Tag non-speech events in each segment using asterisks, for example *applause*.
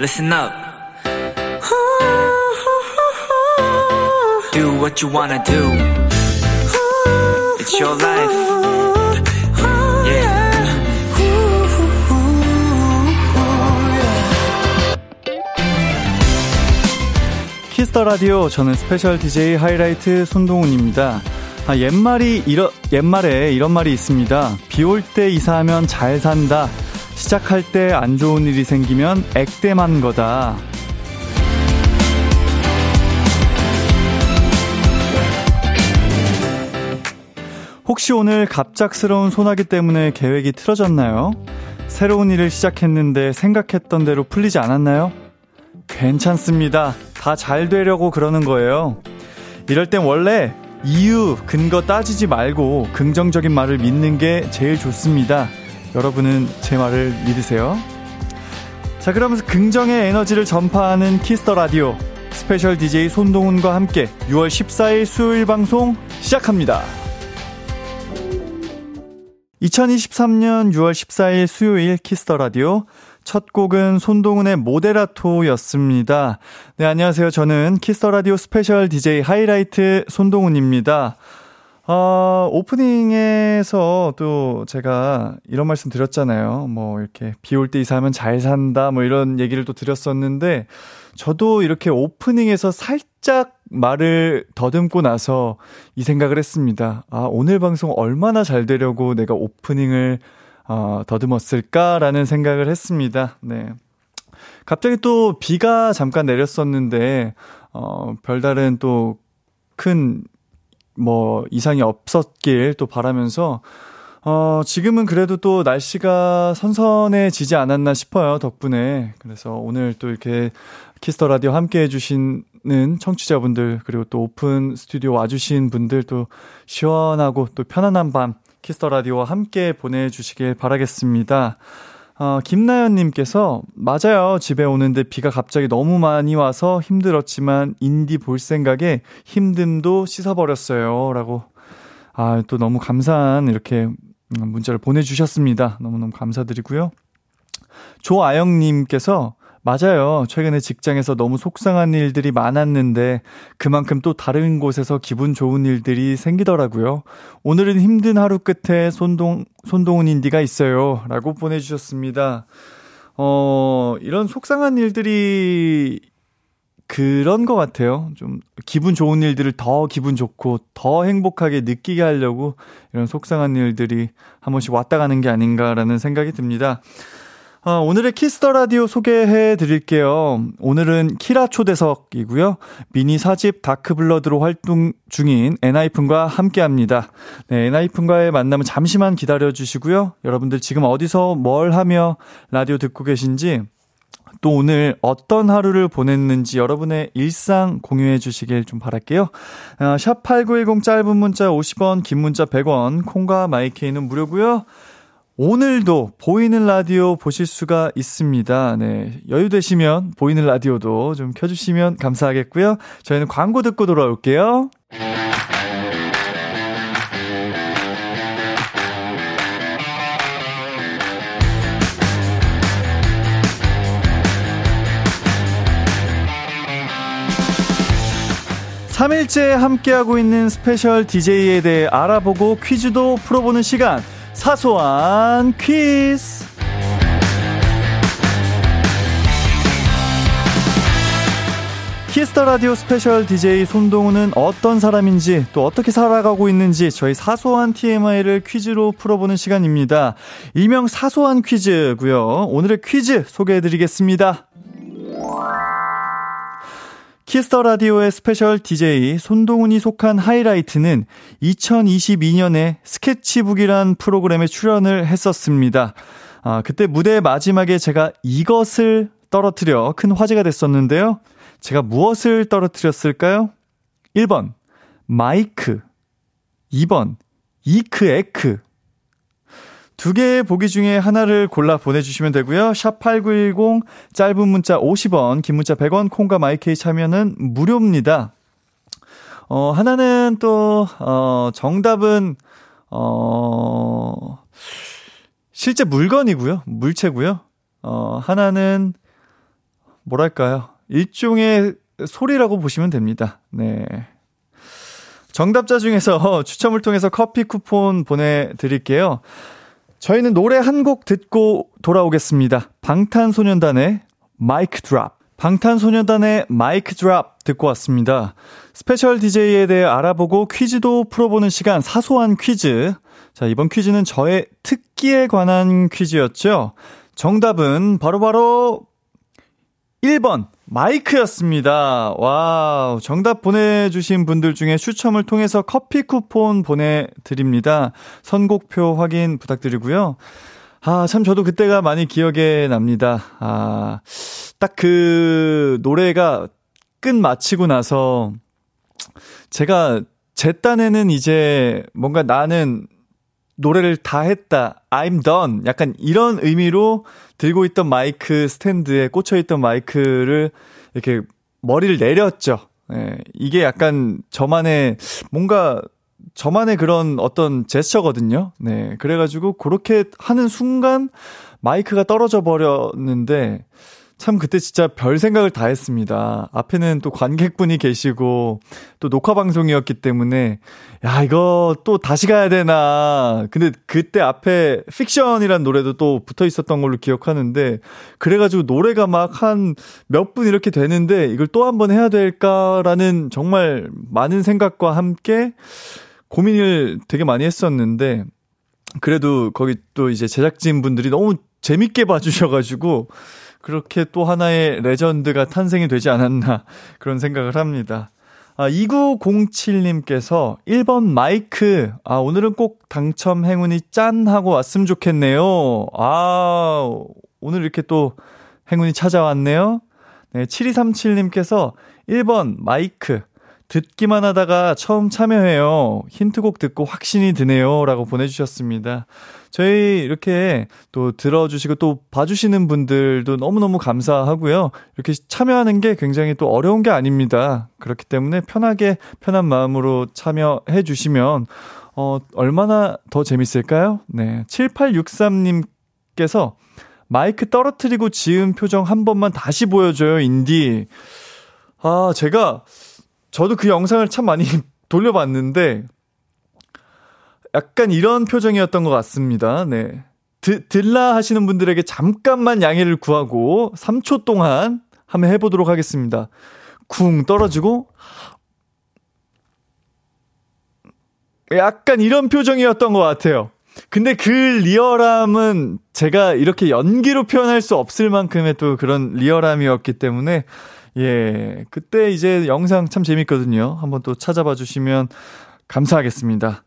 listen up. Do what you wanna do. It's your life. Yeah. Kiss the Radio 저는 special DJ 하이라이트 손동운입니다. 아, 옛말이 이러, 옛말에 이런 말이 있습니다. 비 올 때 이사하면 잘 산다. 시작할 때 안 좋은 일이 생기면 액땜한 거다. 혹시 오늘 갑작스러운 소나기 때문에 계획이 틀어졌나요? 새로운 일을 시작했는데 생각했던 대로 풀리지 않았나요? 괜찮습니다. 다 잘 되려고 그러는 거예요. 이럴 땐 원래 이유, 근거 따지지 말고 긍정적인 말을 믿는 게 제일 좋습니다. 여러분은 제 말을 믿으세요? 자, 그러면서 긍정의 에너지를 전파하는 키스터 라디오 스페셜 DJ 손동훈과 함께 6월 14일 수요일 방송 시작합니다. 2023년 6월 14일 수요일 Kiss the Radio 첫 곡은 손동운의 모데라토였습니다. 네, 안녕하세요. 저는 키스터 라디오 스페셜 DJ 하이라이트 손동훈입니다. 어, 오프닝에서 또 제가 이런 말씀 드렸잖아요. 뭐 이렇게 비 올 때 이사하면 잘 산다 뭐 이런 얘기를 또 드렸었는데 저도 이렇게 오프닝에서 살짝 말을 더듬고 나서 이 생각을 했습니다. 아, 오늘 방송 얼마나 잘 되려고 내가 오프닝을 어, 더듬었을까라는 생각을 했습니다. 네. 갑자기 또 비가 잠깐 내렸었는데, 어, 별다른 또 큰, 뭐, 이상이 없었길 또 바라면서, 어, 지금은 그래도 또 날씨가 선선해지지 않았나 싶어요, 덕분에. 그래서 오늘 또 이렇게 Kiss the Radio 함께 해주시는 청취자분들, 그리고 또 오픈 스튜디오 와주신 분들 또 시원하고 또 편안한 밤 Kiss the Radio와 함께 보내주시길 바라겠습니다. 어, 김나연님께서, 맞아요. 집에 오는데 비가 갑자기 너무 많이 와서 힘들었지만, 운디 볼 생각에 힘듦도 씻어버렸어요. 라고, 아, 또 너무 감사한 이렇게 문자를 보내주셨습니다. 너무너무 감사드리고요. 조아영님께서, 맞아요. 최근에 직장에서 너무 속상한 일들이 많았는데 그만큼 또 다른 곳에서 기분 좋은 일들이 생기더라고요. 오늘은 힘든 하루 끝에 손동, 손동훈 인디가 있어요. 라고 보내 주셨습니다. 어, 이런 속상한 일들이 그런 것 같아요. 좀 기분 좋은 일들을 더 기분 좋고 더 행복하게 느끼게 하려고 이런 속상한 일들이 한 번씩 왔다 가는 게 아닌가라는 생각이 듭니다. 어, 오늘의 Kiss the Radio 소개해 드릴게요. 오늘은 키라 초대석이고요. 미니 사집 Dark Blood로 활동 중인 엔하이픈과 함께 합니다. 네, 엔하이픈과의 만남은 잠시만 기다려 주시고요. 여러분들 지금 어디서 뭘 하며 라디오 듣고 계신지 또 오늘 어떤 하루를 보냈는지 여러분의 일상 공유해 주시길 좀 바랄게요. 어, 샵8910 짧은 문자 50원, 긴 문자 100원, 콩과 my K는 무료고요. 오늘도 보이는 라디오 보실 수가 있습니다. 네. 여유 되시면 보이는 라디오도 좀 켜주시면 감사하겠고요. 저희는 광고 듣고 돌아올게요. 3일째 함께하고 있는 special DJ에 대해 알아보고 퀴즈도 풀어보는 시간. 사소한 퀴즈. 키스터 라디오 스페셜 DJ 손동우는 어떤 사람인지 또 어떻게 살아가고 있는지 저희 사소한 TMI를 퀴즈로 풀어보는 시간입니다. 일명 사소한 퀴즈고요. 오늘의 퀴즈 소개해드리겠습니다. 키스터 라디오의 스페셜 DJ 손동훈이 속한 하이라이트는 2022년에 스케치북이란 프로그램에 출연을 했었습니다. 아, 그때 무대 마지막에 제가 이것을 떨어뜨려 큰 화제가 됐었는데요. 제가 무엇을 떨어뜨렸을까요? 1번, 마이크. 2번, 이크, 에크. 두 개의 보기 중에 하나를 골라 보내주시면 되고요. 샵 8910, 짧은 문자 50원, 긴 문자 100원, 콩과 마이케이 참여는 무료입니다. 어, 하나는 또, 어, 정답은, 어, 실제 물건이고요. 물체고요. 어, 하나는, 뭐랄까요. 일종의 소리라고 보시면 됩니다. 네. 정답자 중에서 *laughs* 추첨을 통해서 커피 쿠폰 보내드릴게요. 저희는 노래 한 곡 듣고 돌아오겠습니다. 방탄소년단의 마이크 드랍. 방탄소년단의 마이크 드랍 듣고 왔습니다. special DJ에 대해 알아보고 퀴즈도 풀어보는 시간 사소한 퀴즈. 자, 이번 퀴즈는 저의 특기에 관한 퀴즈였죠. 정답은 바로바로 바로 1번 마이크였습니다. 와, 정답 보내주신 분들 중에 추첨을 통해서 커피 쿠폰 보내드립니다. 선곡표 확인 부탁드리고요. 아, 참 저도 그때가 많이 기억에 납니다. 아, 딱 그 노래가 끝 마치고 나서 제가 제 딴에는 이제 뭔가 나는 노래를 다 했다. I'm done. 약간 이런 의미로 들고 있던 마이크 스탠드에 꽂혀 있던 마이크를 이렇게 머리를 내렸죠. 예, 이게 약간 저만의 뭔가 저만의 그런 어떤 제스처거든요. 네. 그래가지고 그렇게 하는 순간 마이크가 떨어져 버렸는데 참 그때 진짜 별 생각을 다 했습니다. 앞에는 또 관객분이 계시고 또 녹화 방송이었기 때문에 야, 이거 또 다시 가야 되나. 근데 그때 앞에 픽션이란 노래도 또 붙어 있었던 걸로 기억하는데 그래가지고 노래가 막 한 몇 분 이렇게 되는데 이걸 또 한 번 해야 될까라는 정말 많은 생각과 함께 고민을 되게 많이 했었는데 그래도 거기 또 이제 제작진 분들이 너무 재밌게 봐주셔가지고 그렇게 또 하나의 레전드가 탄생이 되지 않았나 그런 생각을 합니다. 아, 2907님께서 1번 마이크. 아, 오늘은 꼭 당첨 행운이 짠 하고 왔으면 좋겠네요. 아, 오늘 이렇게 또 행운이 찾아왔네요. 네, 7237님께서 1번 마이크. 듣기만 하다가 처음 참여해요. 힌트곡 듣고 확신이 드네요. 라고 보내주셨습니다. 저희 이렇게 또 들어주시고 또 봐주시는 분들도 너무너무 감사하고요. 이렇게 참여하는 게 굉장히 또 어려운 게 아닙니다. 그렇기 때문에 편하게 편한 마음으로 참여해 주시면 어, 얼마나 더 재밌을까요? 네. 7863님께서 마이크 떨어뜨리고 지은 표정 한 번만 다시 보여줘요, 인디. 아, 제가 저도 그 영상을 참 많이 *laughs* 돌려봤는데 약간 이런 표정이었던 것 같습니다. 네. 드, 들라 하시는 분들에게 잠깐만 양해를 구하고 3초 동안 한번 해보도록 하겠습니다. 쿵 떨어지고 약간 이런 표정이었던 것 같아요. 근데 그 리얼함은 제가 이렇게 연기로 표현할 수 없을 만큼의 또 그런 리얼함이었기 때문에 예, 그때 이제 영상 참 재밌거든요. 한번 또 찾아봐 주시면 감사하겠습니다.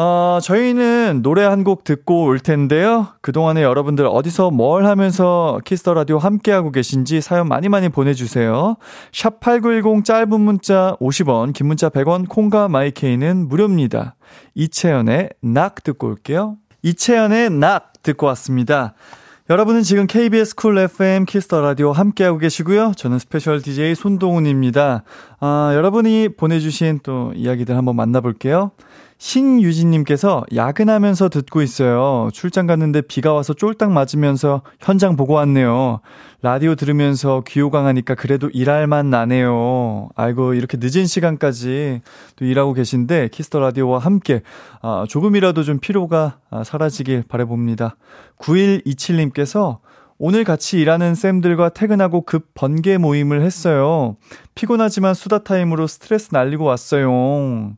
어, 저희는 노래 한 곡 듣고 올 텐데요. 그동안에 여러분들 어디서 뭘 하면서 Kiss the Radio 함께하고 계신지 사연 많이 많이 보내주세요. 샵8910 짧은 문자 50원, 긴 문자 100원, 콩과 my K는 무료입니다. 이채연의 Knock 듣고 올게요. 이채연의 Knock 듣고 왔습니다. 여러분은 지금 KBS Cool FM Kiss the Radio 함께하고 계시고요. 저는 special DJ 손동운입니다. 아, 여러분이 보내주신 또 이야기들 한번 만나볼게요. 신유진님께서 야근하면서 듣고 있어요. 출장 갔는데 비가 와서 쫄딱 맞으면서 현장 보고 왔네요. 라디오 들으면서 귀호강하니까 그래도 일할 만 나네요. 아이고, 이렇게 늦은 시간까지 또 일하고 계신데 Kiss the Radio와 함께 아, 조금이라도 좀 피로가 아, 사라지길 바래봅니다. 9127님께서 오늘 같이 일하는 쌤들과 퇴근하고 급 번개 모임을 했어요. 피곤하지만 수다 타임으로 스트레스 날리고 왔어요.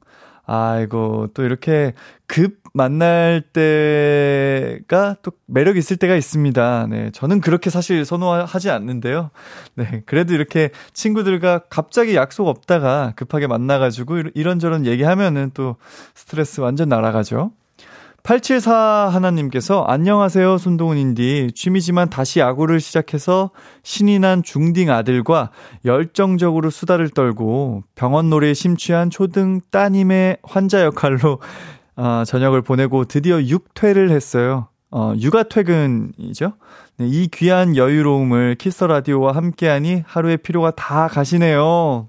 아이고, 또 이렇게 급 만날 때가 또 매력 있을 때가 있습니다. 네. 저는 그렇게 사실 선호하지 않는데요. 네. 그래도 이렇게 친구들과 갑자기 약속 없다가 급하게 만나가지고 이런저런 얘기하면은 또 스트레스 완전 날아가죠. 8741님께서 안녕하세요 손동운 운디 취미지만 다시 야구를 시작해서 신이 난 중딩 아들과 열정적으로 수다를 떨고 병원 놀이에 심취한 초등 따님의 환자 역할로 어, 저녁을 보내고 드디어 6퇴를 했어요. 어, 육아 퇴근이죠. 네, 이 귀한 여유로움을 키스 라디오와 함께하니 하루의 피로가 다 가시네요.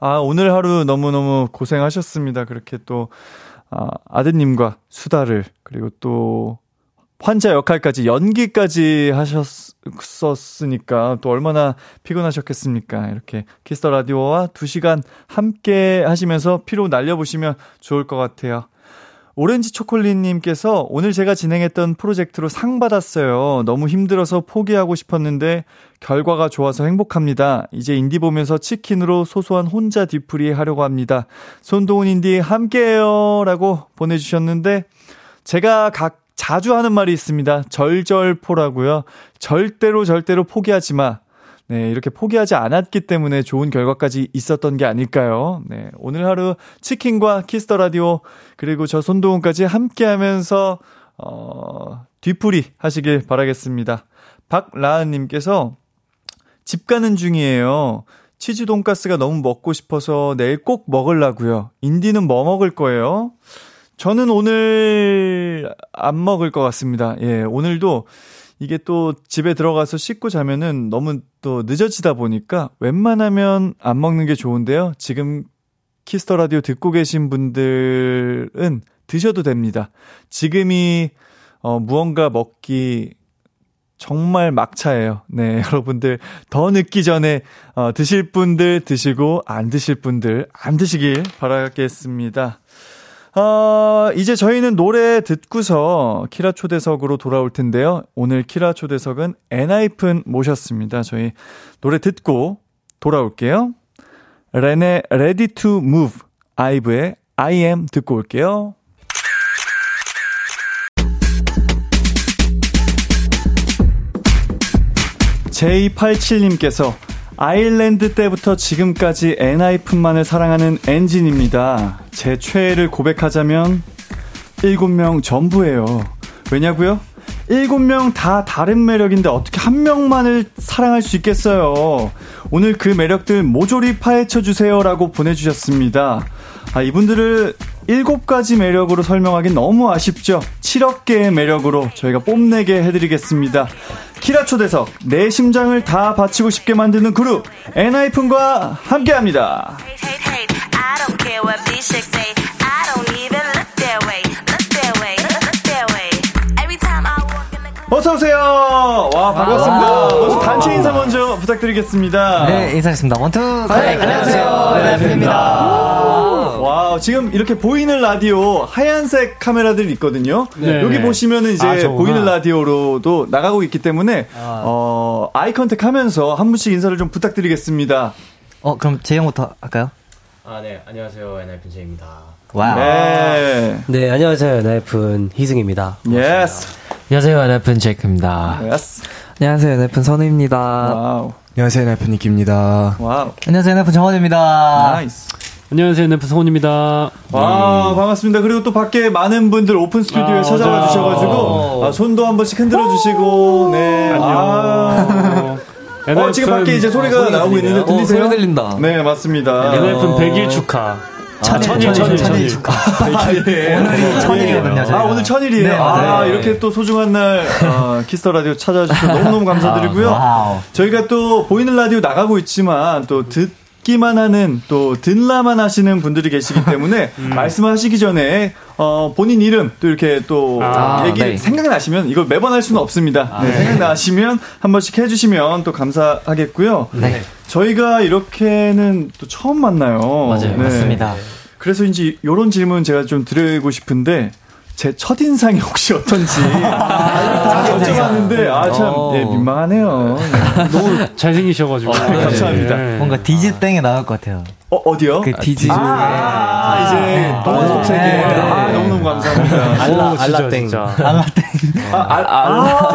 아, 오늘 하루 너무너무 고생하셨습니다. 그렇게 또 아, 아드님과 수다를 그리고 또 환자 역할까지 연기까지 하셨었으니까 또 얼마나 피곤하셨겠습니까? 이렇게 Kiss the Radio와 2시간 함께 하시면서 피로 날려보시면 좋을 것 같아요. 오렌지 초콜릿님께서 오늘 제가 진행했던 프로젝트로 상 받았어요. 너무 힘들어서 포기하고 싶었는데 결과가 좋아서 행복합니다. 이제 운디 보면서 치킨으로 소소한 혼자 뒤풀이 하려고 합니다. 손동운 운디 함께해요. 라고 보내주셨는데 제가 각 자주 하는 말이 있습니다. 절절포라고요. 절대로 절대로 포기하지 마. 네, 이렇게 포기하지 않았기 때문에 좋은 결과까지 있었던 게 아닐까요? 네, 오늘 하루 치킨과 Kiss the Radio 그리고 저 손동운까지 함께 하면서 어, 뒤풀이 하시길 바라겠습니다. 박라은 님께서 집 가는 중이에요. 치즈 돈가스가 너무 먹고 싶어서 내일 꼭 먹으려고요. 운디는 뭐 먹을 거예요? 저는 오늘 안 먹을 것 같습니다. 예, 오늘도 이게 또 집에 들어가서 씻고 자면은 너무 또 늦어지다 보니까 웬만하면 안 먹는 게 좋은데요. 지금 키스터 라디오 듣고 계신 분들은 드셔도 됩니다. 지금이 어 무언가 먹기 정말 막차예요. 네, *laughs* 여러분들 더 늦기 전에 어 드실 분들 드시고 안 드실 분들 안 드시길 바라겠습니다. 어, 이제 저희는 노래 듣고서 키라 초대석으로 돌아올 텐데요. 오늘 키라 초대석은 엔하이픈 모셨습니다. 저희 노래 듣고 돌아올게요. 렌의 Ready to Move, 아이브의 I am 듣고 올게요. J87님께서 아일랜드 때부터 지금까지 엔하이픈만을 사랑하는 엔진입니다. 제 최애를 고백하자면 7명 전부예요. 왜냐고요? 7명 다 다른 매력인데 어떻게 한 명만을 사랑할 수 있겠어요. 오늘 그 매력들 모조리 파헤쳐 주세요라고 보내 주셨습니다. 아, 이분들을 7가지 매력으로 설명하기 너무 아쉽죠? 7억 개의 매력으로 저희가 뽐내게 해드리겠습니다. 키라 초대석 내 심장을 다 바치고 싶게 만드는 그룹 엔하이픈과 함께합니다. 어서 오세요. 와 반갑습니다. 먼저 단체 인사 먼저 부탁드리겠습니다. 네 인사했습니다. one, two. 네, 안녕하세요. 네, 와, 지금 이렇게 보이는 라디오 하얀색 카메라들이 있거든요. 네. 여기 보시면은 이제 아, 보이는 라디오로도 나가고 있기 때문에 아. 어, eye contact 하면서 한 분씩 인사를 좀 부탁드리겠습니다. 어, 그럼 제이 형부터 할까요? 아, 네. 안녕하세요. 엔하이픈 제입니다. 와. 네. 네, 안녕하세요. 엔하이픈 희승입니다. yes. 안녕하세요. 엔하이픈 제이크입니다. yes. 안녕하세요. 엔하이픈 선우입니다. wow. 안녕하세요. 엔하이픈 니키입니다. wow. 안녕하세요. 엔하이픈 정원입니다. nice. 안녕하세요. 엔하이픈 성훈입니다. 와, 음. 반갑습니다. 그리고 또 밖에 많은 분들 오픈 스튜디오에 아, 찾아와 주셔가지고, 아, 손도 한 번씩 흔들어 주시고, 네. 안녕. 아, 어, 지금 밖에 이제 소리가 어, 나오고 있는데 들리세요? 어, 소리 들린다. 네, 맞습니다. 엔하이픈 100일 축하. 아, 천일, 천일, 천일 축하. 아, 예. *laughs* 오늘이 천일이거든요. 아, 오늘 천일이에요. 네, 아, 네. 이렇게 또 소중한 날, 어, 키스터 라디오 찾아주셔서 너무너무 감사드리고요. 아, 저희가 또 보이는 라디오 나가고 있지만, 또 듣, 듣기만 하는 또 듣라만 하시는 분들이 계시기 때문에 *laughs* 음. 말씀하시기 전에 어 본인 이름 또 이렇게 또 아, 얘기 네. 생각나시면 이걸 매번 할 수는 없습니다. 아, 네, 네. 생각나시면 한 번씩 해주시면 또 감사하겠고요. 네. 저희가 이렇게는 또 처음 만나요. 맞아요, 네. 맞습니다. 그래서 이제 이런 질문 제가 좀 드리고 싶은데 제 첫인상이 혹시 어떤지 *laughs* 아, 여쭤봤는데 아참 어. 예, 민망하네요. 너무 잘생기셔가지고 어, 네. 감사합니다. 네. 뭔가 디즈땡에 나올 것 같아요. 어 어디요? 그 디즈 아, 아, 아 이제 동원 속세계 네. 아, 너무너무 감사합니다. 알라 알라땡 알라땡 아, 아,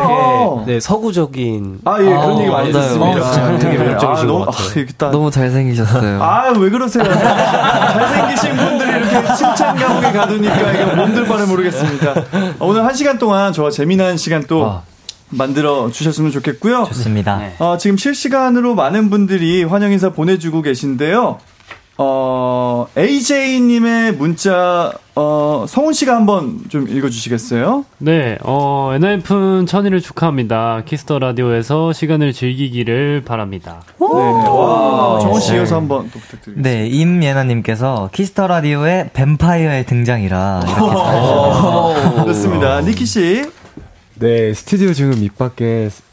되게 네 서구적인 아 예 그런 얘기 많이 듣습니다. 되게 매력적이신 것 같아요. 너무 잘생기셨어요. 아 왜 그러세요? 잘생기신 분들이 이렇게 칭찬 감옥에 가두니까 이게 뭔들 바를 모르겠습니다. 오늘 한 시간 동안 저와 재미난 시간 또 만들어 주셨으면 좋겠고요. 좋습니다. 네. 어, 지금 실시간으로 많은 분들이 환영 인사 보내주고 계신데요. 어, AJ님의 문자, 어, 성훈 씨가 한번 좀 읽어주시겠어요? 네, 어, 엔하이픈 천일을 축하합니다. 키스터 라디오에서 시간을 즐기기를 바랍니다. 네, 와, 성훈 씨 이어서 한번 또 부탁드립니다. 네, 임예나님께서 키스터 라디오의 뱀파이어의 등장이라 이렇게 좋습니다. 니키 씨. 네, 스튜디오 지금 밑밖에 밑,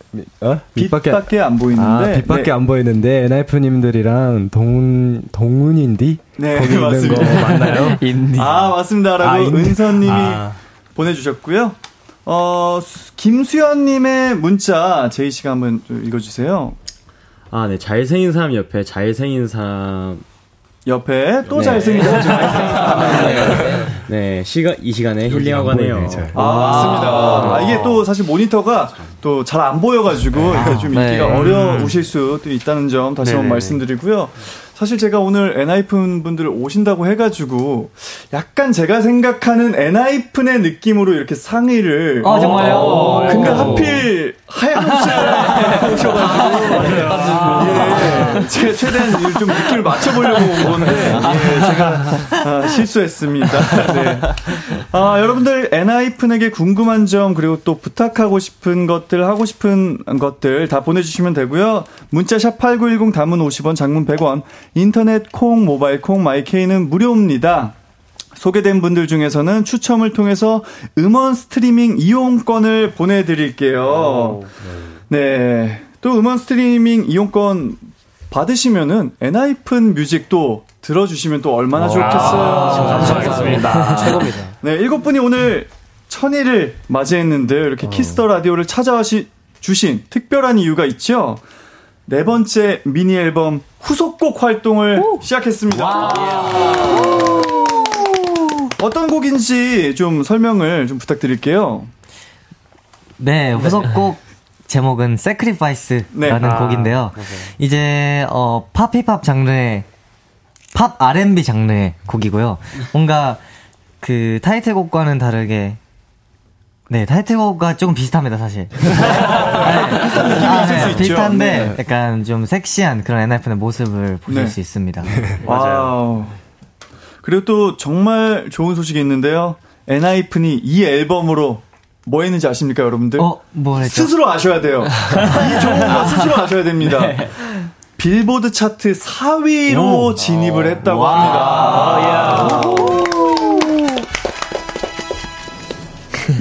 어? 밑밖에 안 보이는데 아, 빛밖에 네. 안 보이는데 엔하이프님들이랑 동훈 동훈인디 네, 거기 있는 맞습니다. 거 맞나요? *laughs* 인디. 아 맞습니다라고 아, 인디. 은서님이 아. 보내주셨고요. 어 수- 김수현님의 문자 제이 씨가 한번 좀 읽어주세요. 아, 네. 잘생긴 사람 옆에 잘생긴 사람. 옆에 또 네. 잘생긴 좀 많이 네. 시가, 이 시간에 힐링하고 하네요. 잘. 아, 맞습니다. 아, 이게 또 사실 모니터가 또 잘 안 보여가지고 이렇게 좀 네. 읽기가 어려우실 수도 있다는 점 다시 한번 네네. 말씀드리고요. 사실 제가 오늘 엔하이픈 분들 오신다고 해가지고 약간 제가 생각하는 엔하이픈의 느낌으로 이렇게 상의를 아, 정말요? 어, 근데 하필 하얀 옷을 오셔가지고 예, 제가 최대한 좀 느낌을 맞춰보려고 온 건데 예, 제가 아, 실수했습니다. 네. 아, 여러분들 엔하이픈에게 궁금한 점 그리고 또 부탁하고 싶은 것들 하고 싶은 것들 다 보내주시면 되고요. 문자 샵 #8910 단문 50원, 장문 100원, 인터넷 콩, 모바일 콩, 마이케이는 무료입니다. 소개된 분들 중에서는 추첨을 통해서 음원 스트리밍 이용권을 보내드릴게요. 네. 또 음원 스트리밍 이용권 받으시면은 엔하이픈 뮤직도 들어주시면 또 얼마나 좋겠어요. 감사하겠습니다. 최고입니다. *laughs* 네, 일곱 분이 오늘 천일을 맞이했는데 이렇게 키스터 라디오를 찾아와 시- 주신 특별한 이유가 있죠. 네 번째 미니 앨범 후속곡 활동을 시작했습니다. 어떤 곡인지 좀 설명을 좀 부탁드릴게요. 네, 후속곡 제목은 Sacrifice라는 네. 아, 곡인데요. 이제 어, 팝 힙합 장르의 팝 R&B 장르의 곡이고요. 뭔가 그 타이틀곡과는 다르게 네, 타이틀곡과 조금 비슷합니다, 사실. *laughs* 비슷한 느낌이 있을 수 있죠. 비슷한데 네. 약간 좀 섹시한 그런 엔하이픈의 모습을 보실 네. 수 있습니다. wow. 그리고 또 정말 좋은 소식이 있는데요. 엔하이픈이 이 앨범으로 뭐 했는지 아십니까, 여러분들? 어, 뭘 했죠? 스스로 아셔야 돼요. *laughs* 이 좋은 거 스스로 아셔야 됩니다. 빌보드 차트 4위로 진입을 했다고 합니다.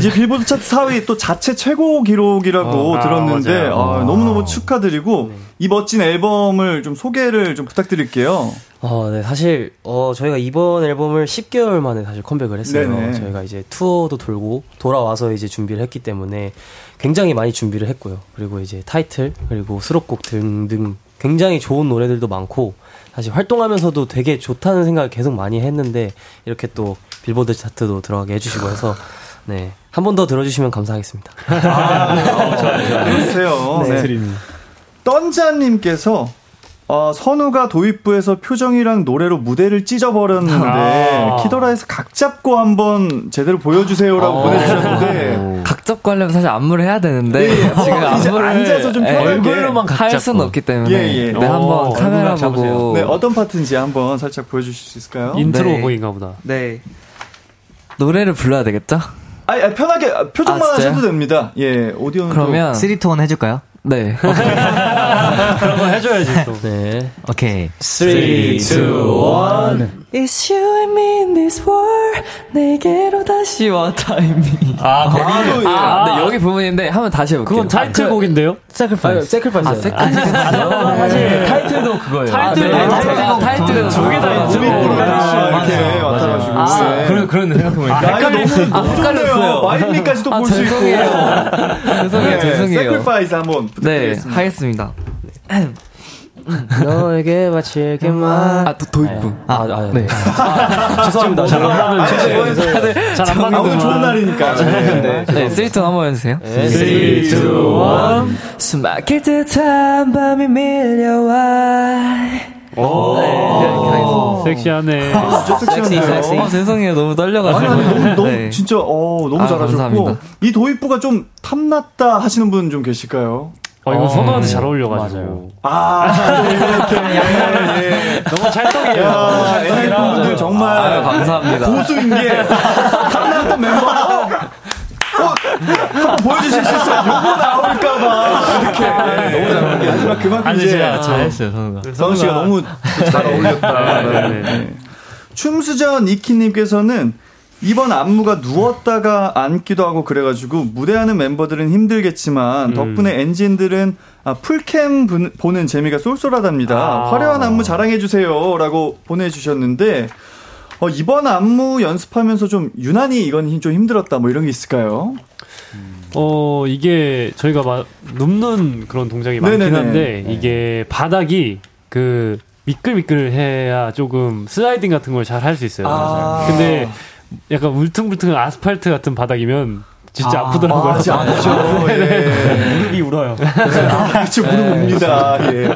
이제 빌보드 차트 4위 또 자체 최고 기록이라고 어, 아, 들었는데 맞아요. 아, 너무너무 축하드리고 이 멋진 앨범을 좀 소개를 좀 부탁드릴게요. 어, 네, 사실, 어, 저희가 이번 앨범을 10개월 만에 사실 컴백을 했어요. 네네. 저희가 이제 투어도 돌고 돌아와서 이제 준비를 했기 때문에 굉장히 많이 준비를 했고요. 그리고 이제 타이틀, 그리고 수록곡 등등 굉장히 좋은 노래들도 많고, 사실 활동하면서도 되게 좋다는 생각을 계속 많이 했는데, 이렇게 또 빌보드 차트도 들어가게 해주시고 해서, 네. 한 번 더 들어주시면 감사하겠습니다. 그러세요. 네. 떤자님께서 어, 선우가 도입부에서 표정이랑 노래로 무대를 찢어버렸는데 아. 키스더라에서 각 잡고 한번 제대로 보여주세요라고 보내주셨는데 각 잡고 하려면 사실 안무를 해야 되는데 네, 예. 지금 어, 안무를 앉아서 좀 예, 편하게 얼굴로만 할 수는 없기 때문에 예, 예. 네, 한번 어, 카메라. 보고 네, 어떤 파트인지 한번 살짝 보여주실 수 있을까요? 인트로 네. 곡인가 보다. 네 노래를 불러야 되겠죠? 아니, 편하게 아, 표정만 아? 하셔도 됩니다. 예, 오디오는 그러면 3, 2, 1 해줄까요? 네 *laughs* 그런 거 해줘야지 또. 네. 오케이. 3, 2, 1. It's you and me in this world 내게로 다시 와 타이밍 아, 거기. 또, 예. 아, 네, 여기 부분인데 한번 다시 해볼게요 그건 타이틀곡인데요? Sacrifice. Sacrifice. 아, 사실 타이틀도 그거예요. 타이틀, 네, 타이틀, 타이틀은 두개 다 있죠. 이렇게 맞아요. 왔다가지고 아, 네. 그런, 그런 생각해보니까. 좋네요. 헷갈렸어요. 마이미까지도 아, 볼수 있고. 죄송해요. 죄송해요, 죄송해요. 세크리파이스 한번 네 부탁드리겠습니다. 하겠습니다 너에게 바칠게 만. 아 도, 도입부 아, 아, 네. 죄송합니다. 제가 잘안 아, 오늘 맞는 좋은 날이니까. 네. 네, 쓰리톤 한번 해주세요. 3, 2, 1. 숨 막힐 듯한 밤이 밀려와. 오. 네. 섹시하네. 진짜 섹시한데요. 어, 죄송해요. 너무 아니, 떨려가지고. 아니, 너무, 너무, 네. 진짜, 어, 너무 아, 잘하셨고. 감사합니다. 이 도입부가 좀 탐났다 하시는 분 좀 계실까요? 어, 이거 어, 선우한테 네. 잘 어울려가지고. 아, 또 이렇게. 예, 예. 너무 찰떡이에요. 야, 엔하이픈 분들 정말. 아유, 감사합니다. 고수인 게. 탐났던 멤버가. 어, 한번 보여주실 수 있어요? 요거 나올까봐. 이렇게. 네, 너무 잘하는 게. 하지만 그만큼 이제. 잘했어요, 선우가. 선우 씨가 너무 잘 어울렸다. 네, 네, 네. 네. 춤수전 이키님께서는 이번 안무가 누웠다가 앉기도 하고 그래가지고 무대하는 멤버들은 힘들겠지만 덕분에 엔진들은 아, 풀캠 분- 보는 재미가 쏠쏠하답니다. 아. 화려한 안무 자랑해주세요라고 보내주셨는데 어, 이번 안무 연습하면서 좀 유난히 이건 힘- 좀 힘들었다 뭐 이런 게 있을까요? 어, 이게 저희가 막 눕는 그런 동작이 많긴 네네네. 한데, 이게 바닥이 그 미끌미끌해야 조금 슬라이딩 같은 걸 잘 할 수 있어요. 아. 근데 약간 울퉁불퉁한 아스팔트 같은 바닥이면 진짜 아, 프더라고요 아, 진짜 아프죠. *laughs* 예. 무릎이 울어요. 아, 그쵸, 무릎 옵니다. 예.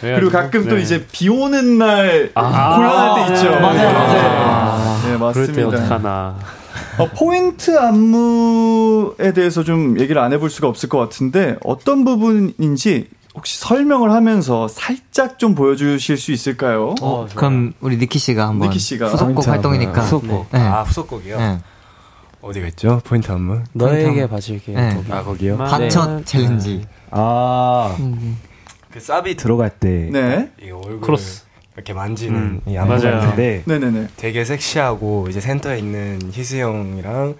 그리고 가끔 또 네. 이제 비 오는 날 아. 곤란할 때 있죠. 맞아요, 네. 맞아요. 네, 그럴 때 맞습니다. 어떡하나. 어, 포인트 안무에 대해서 좀 얘기를 안 해볼 수가 없을 것 같은데 어떤 부분인지 혹시 설명을 하면서 살짝 좀 보여주실 수 있을까요? 어, 그럼 우리 니키 씨가 한번 니키 씨가. 후속곡 활동이니까. 후속곡. 네. 아 후속곡이요? 네. 어디가 있죠? 포인트 안무? 너에게 바칠게. 네. 거기. 아 거기요? 화첫 챌린지. 아, 음. 그 사비 들어갈 때 네. 이 얼굴 크로스. 이렇게 만지는 음, 이. 있는데 네네네. 되게 섹시하고 이제 센터에 있는 희승이 형이랑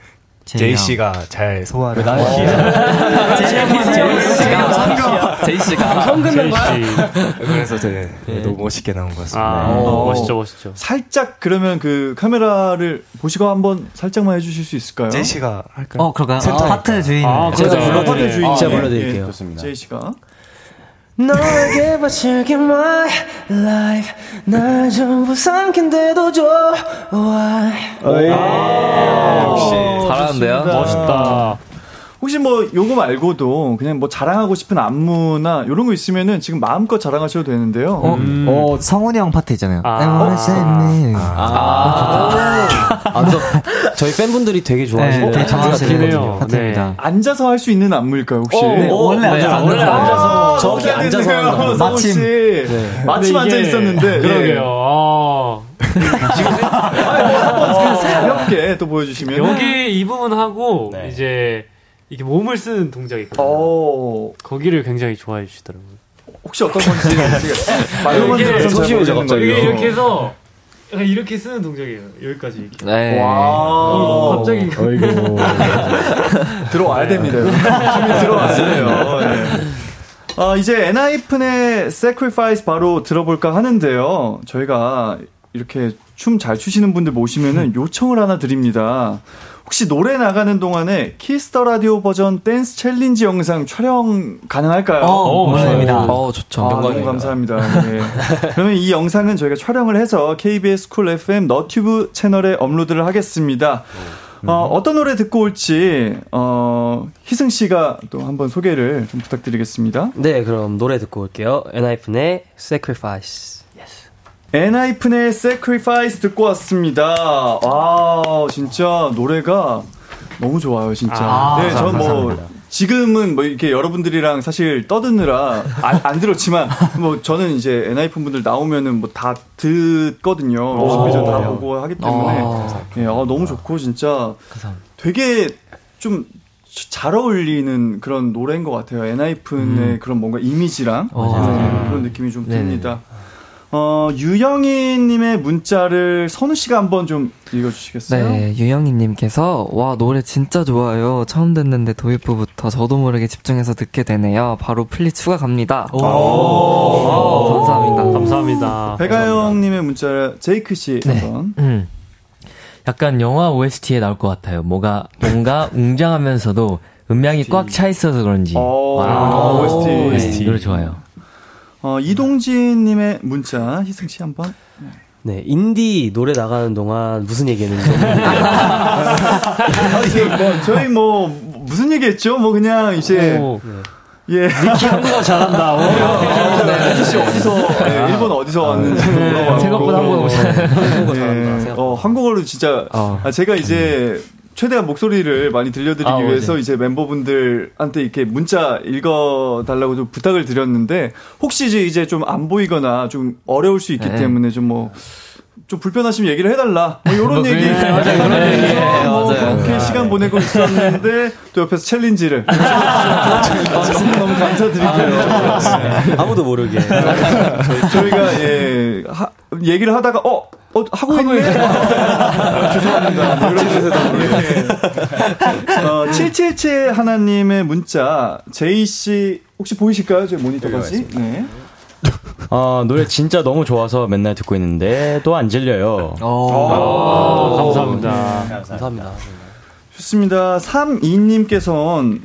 제이 제이 형. 씨가 잘 소화를 제이 씨가. 성근된 거야? 그래서 되게 너무 멋있게 나온 것 같습니다. 아, 어. 멋있죠, 멋있죠. 살짝 그러면 그 카메라를 보시고 한번 살짝만 해주실 수 있을까요? 제이 씨가 할까요? 어, 그럴까요? 센터니까. 하트 주인. 아, 제가 그러네. 불러- 파트 주인 제가 불러드릴게요. 제이 씨가. 너에게 바칠게 my life 날 전부 삼킨데도 좋아 역시 잘하는데요? 멋있다. 혹시 뭐 요거 말고도 그냥 뭐 자랑하고 싶은 안무나 이런 거 있으면은 지금 마음껏 자랑하셔도 되는데요. 어, 음. 어, 성훈이 형 파트 있잖아요. 아. Wanna say me. 아, 또 저희 팬분들이 되게 네, 좋아하시는 되게 좋아하시는 같긴 해요. 파트입니다. 앉아서 할 수 있는 안무일까요 혹시? 네, 원래 앉아서 원래 앉아서. 저기 앉아서 마침. 씨 마침 앉아 있었는데 그러게요. 아. 한번 가볍게 *laughs* 또 보여주시면 여기 이 부분 하고 네. 이제 이게 몸을 쓰는 동작이 있거든요. 어 거기를 굉장히 좋아해 주시더라고요. 혹시 어떤 건지 말로만 소심해져, 모르겠는 갑자기. 이렇게 해서 이렇게 쓰는 동작이에요. 여기까지 이렇게. 네. 와 갑자기 어이구. *laughs* 들어와야 됩니다. 준비 들어왔어요. 네. 아, 이제 엔하이픈의 Sacrifice 바로 들어볼까 하는데요. 저희가 이렇게 춤 잘 추시는 분들 모시면은 요청을 하나 드립니다. 혹시 노래 나가는 동안에 키스 더 라디오 버전 댄스 챌린지 영상 촬영 가능할까요? 어, 물론입니다. 어, 좋죠. 아, 너무 감사합니다. 네. *laughs* 그러면 이 영상은 저희가 촬영을 해서 KBS 쿨 FM 너튜브 채널에 업로드를 하겠습니다. 어, 어떤 노래 듣고 올지 어, 희승 씨가 또 한번 소개를 좀 부탁드리겠습니다. 네, 그럼 노래 듣고 올게요. 엔하이픈의 Sacrifice. 엔하이픈의 Sacrifice 듣고 왔습니다. 와, 진짜 노래가 너무 좋아요, 진짜. 아, 네, 전 뭐, 지금은 뭐 이렇게 여러분들이랑 사실 떠드느라 안, 안 들었지만, 뭐 저는 이제 엔하이픈 분들 나오면은 뭐 다 듣거든요. 뮤직비디오 다 보고 하기 때문에. 예, 아, 너무 좋고, 진짜 되게 좀 잘 어울리는 그런 노래인 것 같아요. 엔하이픈의 그런 뭔가 이미지랑 네, 그런 느낌이 좀 듭니다. 어, 유영희님의 문자를 선우 씨가 한번 좀 읽어주시겠어요? 네, 유영희님께서 와 노래 진짜 좋아요. 처음 듣는데 도입부부터 저도 모르게 집중해서 듣게 되네요. 바로 플리 추가 갑니다. 오, 감사합니다. 감사합니다. 배가영님의 문자 제이크 씨 네. 한번. 음. 약간 영화 OST에 나올 것 같아요. 뭐가 뭔가 웅장하면서도 음량이 꽉 차 있어서 그런지. 어, 와. OST. 네, 노래 좋아요. 어, 이동진님의 문자 희승 씨 한번. 네, 인디 노래 나가는 동안 무슨 얘기했는지. *laughs* 뭐, 저희 뭐 무슨 얘기했죠? 뭐 그냥 이제 오, 예. 니키 한국어 잘한다. 오. 네, 씨 어디서 네, 일본 어디서 왔는지 물어봤고 생각보다 한국어 한국어 예. 잘한다. 어, 한국어로 진짜 어. 아, 제가 이제 최대한 목소리를 많이 들려드리기 아, 맞아요. 위해서 이제 멤버분들한테 이렇게 문자 읽어달라고 좀 부탁을 드렸는데 혹시 이제 이제 좀 안 보이거나 좀 어려울 수 있기 네. 때문에 좀 뭐 좀 불편하시면 얘기를 해달라. 뭐 이런 뭐 얘기. 그래, 맞아요. 그런 그래서 얘기. 뭐 맞아요. 그렇게 시간 보내고 있었는데 또 옆에서 챌린지를. 너무 감사드리고요. 아무도 모르게. 저희, 저희가 예 하, 얘기를 하다가 어. 어 어, 하고 있네? 아, 죄송합니다. 뭐 이런 뜻에다. 어, 777 하나님의 문자, 제이씨, 혹시 보이실까요? 제 모니터까지? 네. 어, 노래 진짜 너무 좋아서 맨날 듣고 있는데 또 안 질려요. 아, 감사합니다. 감사합니다. 좋습니다. 32님께서는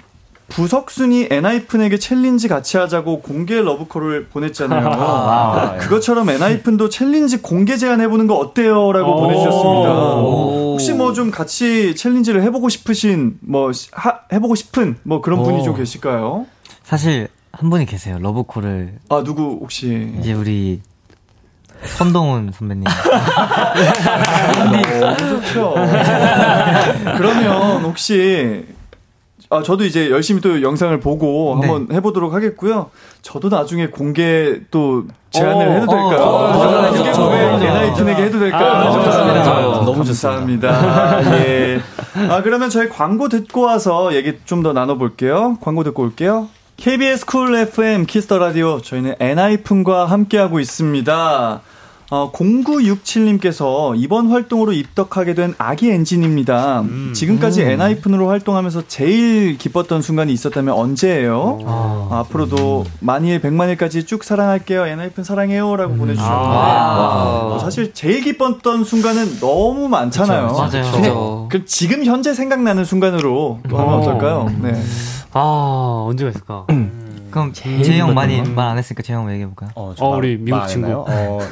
부석순이 엔하이픈에게 챌린지 같이 하자고 공개 러브콜을 보냈잖아요. *laughs* 아, 그것처럼 엔하이픈도 챌린지 공개 제안해보는 거 어때요? 라고 오. 보내주셨습니다. 혹시 뭐 좀 같이 챌린지를 해보고 싶으신, 뭐, 하- 해보고 싶은, 뭐 그런 분이 오. 좀 계실까요? 사실 한 분이 계세요. 러브콜을 아, 누구 혹시. 이제 우리 손동훈 선배님. 너무 *laughs* 좋죠. 그러면 혹시 아 저도 이제 열심히 또 영상을 보고 네. 한번 해보도록 하겠고요. 저도 나중에 공개 또 제안을 어, 해도 될까요? 어, 좋아요, 공개 좋아요. 엔하이픈에게 해도 될까요? 아, 좋습니다. 좋아요. 너무 감사합니다. *laughs* 예. 아 그러면 저희 광고 듣고 와서 얘기 좀 더 나눠볼게요. 광고 듣고 올게요. KBS 쿨 FM 키스 더 라디오 저희는 엔하이픈과 함께하고 있습니다. 어, 0967님께서 이번 활동으로 입덕하게 된 아기 엔진입니다. 지금까지 음. 엔하이픈으로 활동하면서 제일 기뻤던 순간이 있었다면 언제예요? 어, 앞으로도 만일 100만일까지 쭉 사랑할게요. 엔하이픈 사랑해요. 라고 보내주셨는데 아. 어, 사실 제일 기뻤던 순간은 너무 많잖아요. 그쵸, 맞아요. 그쵸. 그럼 지금 현재 생각나는 순간으로 또 하면 어. 어떨까요? 네. 아, 언제가 있을까? 그럼 재희 형 많이 말 안 했으니까 재희 형 얘기해 볼까요? 어, 어, 우리 미국 친구. 어, *laughs*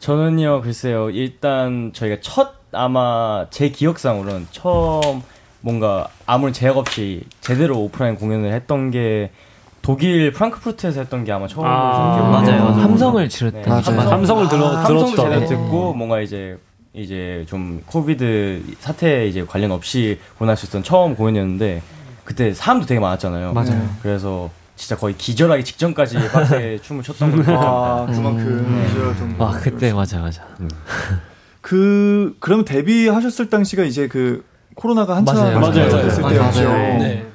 저는요, 글쎄요, 일단 저희가 첫 아마 제 기억상으로는 처음 뭔가 아무런 제약 없이 제대로 오프라인 공연을 했던 게 독일 프랑크푸르트에서 했던 게 아마 처음으로 아, 맞아요. 나요. 함성을 치렀던 네, 맞아요. 함성- 함성을 들어, 함성도 들었던. 제대로 네. 듣고 뭔가 이제 이제 좀 코비드 사태 이제 관련 없이 보낼 수 있던 처음 공연이었는데 그때 사람도 되게 많았잖아요. 맞아요. 그래서 진짜 거의 기절하기 직전까지 빡세 *laughs* 춤을 췄던 것 같아요. 아, 그만큼 네. 제가 좀아 그때 맞아 맞아. *laughs* 그 그럼 데뷔하셨을 당시가 이제 그 코로나가 한참 맞아요. 맞아요. 됐을 맞아요. 때였죠. 맞아요. 네.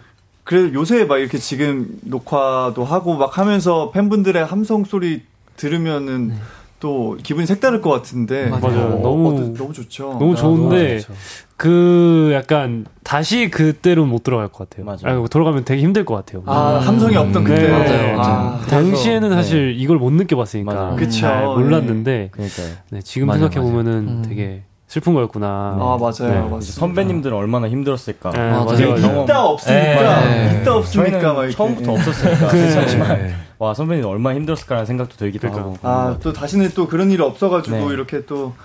그래 요새 막 이렇게 지금 녹화도 하고 막 하면서 팬분들의 함성 소리 들으면은 또 기분이 색다를 것 같은데 맞아요. 어, 너무- 어떠- 너무 좋죠. 너무 좋은데, 너무 좋죠. 그 약간 다시 그때로 못 돌아갈 것 같아요. 맞아요. 아니, 돌아가면 되게 힘들 것 같아요. 아 함성이 없던 그때 네. 맞아요, 맞아요. 아, 당시에는 그래서, 사실 이걸 못 느껴봤으니까 맞아요. 그쵸. 잘 몰랐는데 그러니까요. 네, 지금 맞아, 생각해 보면은 음. 되게 슬픈 거였구나. 아 맞아요, 네. 선배님들은 얼마나 힘들었을까. 네, 맞아요. 맞아요. 있다 없으니까 네. 있다 없으니까 막 저희는 이렇게. 처음부터 예. 없었으니까 네. 괜찮지만 와 선배님 얼마나 힘들었을까라는 생각도 들기도 그러니까. 하고. 아, 또 다시는 또 그런 일이 없어가지고 네. 이렇게 또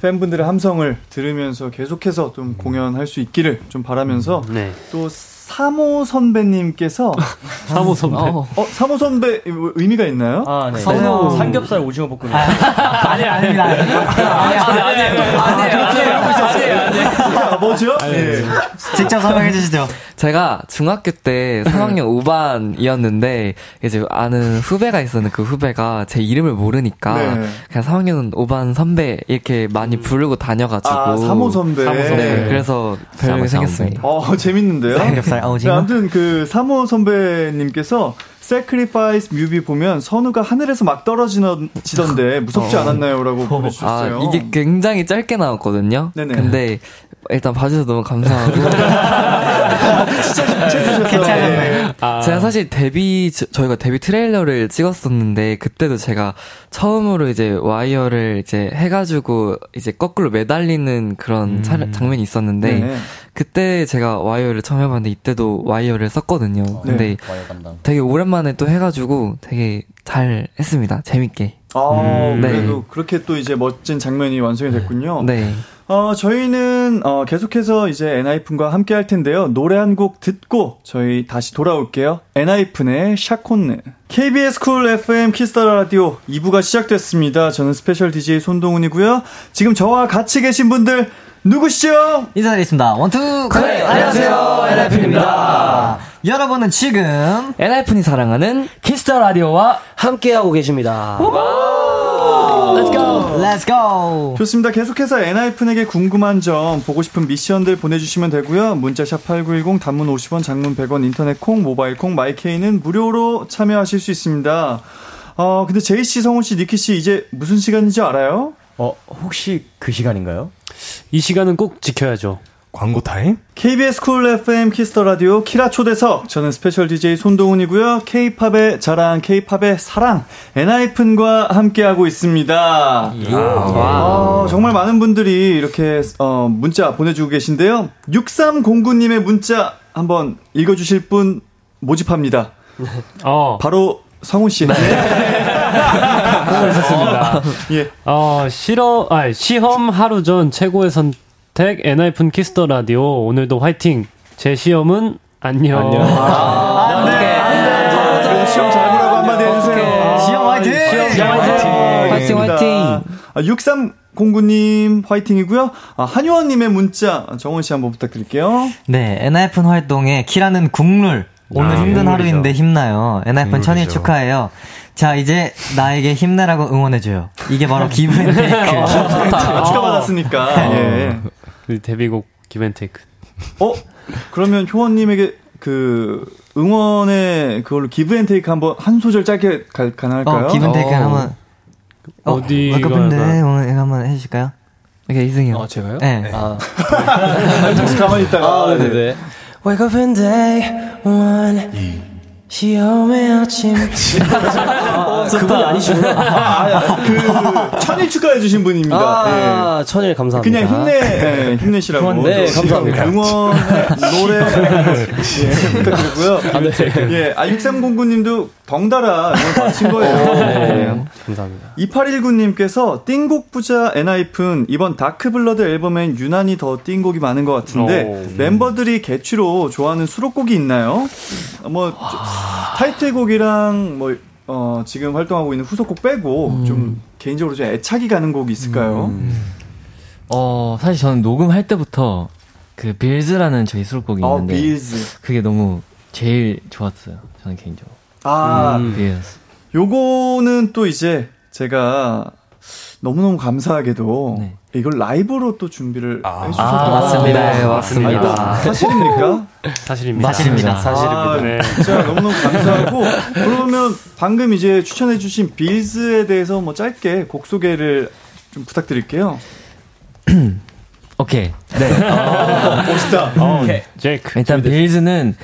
팬분들의 함성을 들으면서 계속해서 좀 공연할 수 있기를 좀 바라면서 네. 또 사모 선배님께서 *laughs* 사모 선배. 어. 어 사모 선배 의미가 있나요? 아, 네. 선우. 삼겹살 오징어 볶음. 아니 아닙니다. 아, 뭐죠? 예. 직접 설명해 주시죠. 제가 중학교 때 3학년 5반이었는데 이제 아는 후배가 있었는데 그 후배가 제 이름을 모르니까 네. 그냥 3학년 5반 선배 이렇게 많이 부르고 다녀가지고 아 사모 선배. 사모 선배. 네, 그래서 별명이 사모 생겼습니다. 어 재밌는데요. 삼겹살 네, 오징어. 아무튼 그 사모 선배님께서 Sacrifice 뮤비 보면 선우가 하늘에서 막 떨어지던데 무섭지 않았나요?라고 아, 보내주셨어요. 이게 굉장히 짧게 나왔거든요. 네네. 근데 일단 봐주셔서 너무 감사하고 *laughs* 괜찮았네. 아, 제가 사실 데뷔 저- 저희가 데뷔 트레일러를 찍었었는데 그때도 제가 처음으로 이제 와이어를 이제 해가지고 이제 거꾸로 매달리는 그런 차- 장면이 있었는데 네. 그때 제가 와이어를 처음 해봤는데 이때도 와이어를 썼거든요. 근데 와이어 담당. 되게 오랜만에 또 해가지고 되게 잘 했습니다. 재밌게. 아, 음, 네. 그래도 그렇게 또 이제 멋진 장면이 완성이 됐군요. 네. 어, 저희는 어, 계속해서 이제 엔하이픈과 함께 할 텐데요. 노래 한 곡 듣고 저희 다시 돌아올게요. 엔하이픈의 샤콘네. KBS 쿨 FM 키스 더 라디오 2부가 시작됐습니다. 저는 스페셜 DJ 손동운이고요. 지금 저와 같이 계신 분들 누구시죠? 인사드리겠습니다. One, two 네, 안녕하세요. 엔하이픈입니다. 여러분은 지금 엔하이픈이 사랑하는 키스 더 라디오와 함께하고 계십니다. Let's go. Let's go. 좋습니다. 계속해서 엔하이픈에게 궁금한 점, 보고 싶은 미션들 보내주시면 되고요. 문자샵 8910, 단문 50원, 장문 100원, 인터넷 콩, 모바일 콩, 마이케이는 무료로 참여하실 수 있습니다. 어, 근데 제이 씨, 성훈 씨, 니키 씨 이제 무슨 시간인지 알아요? 어, 혹시 그 시간인가요? 이 시간은 꼭 지켜야죠. 광고 타임? KBS 쿨 FM 키스 더 라디오 키라 초대석. 저는 스페셜 DJ 손동운이고요. K-팝의 자랑, K-팝의 사랑, 엔하이픈과 함께하고 있습니다. 아, 정말 많은 분들이 이렇게 어, 문자 보내주고 계신데요. 6309님의 문자 한번 읽어주실 분 모집합니다. 어. 바로 성훈 씨. *laughs* 있었습니다. 예. 어, 실험, 아, 시험 하루 전 최고의 선택, 엔하이픈 키스 더 라디오. 오늘도 화이팅. 제 시험은 안녕. 안녕. 아, 네. 그래도 시험 잘 보라고 한마디 해주세요. 시험 화이팅! 시험 화이팅! 화이팅, 화이팅! 6309님 화이팅이고요. 아, 한유원님의 문자 정원 씨 한번 부탁드릴게요. 네, 엔하이픈 활동에 키라는 국룰. 오늘 아, 힘든 국룰이죠. 하루인데 힘나요. 엔하이픈 천일. 축하해요. 자, 이제 나에게 힘내라고 응원해줘요. 이게 바로. *laughs* 아, 축하받았으니까. *laughs* 예. 그 데뷔곡 기벤테이크. 어? 그러면 효원님에게 그 응원의 그걸로 기브앤테이크 한번 한 소절 짧게 가, 가능할까요? 어, 기브앤테이크 한번. 어, 어디가 월급인데 나을까요? 오늘 한번 해주실까요? 이게 이승이요. 어, 제가요? 네. 아. *laughs* 잠시 가만히 있다가. 아, 네네. Wake up in day one. 시험의 아침. *laughs* 어, 그 분이 아니시구나. 아, 아, 그 천일 축하해주신 분입니다. 아, 천일 감사합니다. 그냥 힘내, 네, 힘내시라고. 네, 감사합니다. 응원, 노래, 예, *laughs* 부탁드리고요. 아, 네. 예, 아, 6309님도 덩달아 응원 받으신 거예요. 네. 감사합니다. 2819님께서 띵곡 부자 엔하이픈 이번 DARK BLOOD 앨범엔 유난히 더 띵곡이 많은 것 같은데 오. 멤버들이 개취로 좋아하는 수록곡이 있나요? 어, 뭐 타이틀곡이랑 뭐 어, 지금 활동하고 있는 후속곡 빼고 좀 개인적으로 좀 애착이 가는 곡이 있을까요? 어, 사실 저는 녹음할 때부터 그 빌즈라는 저희 수록곡이 어, 있는데 빌즈. 그게 너무 제일 좋았어요. 저는 개인적으로. 아, 빌즈. 요거는 또 이제 제가 너무너무 감사하게도 네. 이걸 라이브로 또 준비를 해주셨다고 아, 맞습니다. 네, 맞습니다. 아, 사실입니까? 사실입니다. 맞습니다. 아, 네. 진짜 너무너무 감사하고 그러면 방금 이제 추천해주신 빌즈에 대해서 뭐 짧게 곡 소개를 좀 부탁드릴게요. *clears throat* 오케이. 네. 멋있다. 어, 제이크. 일단 빌즈는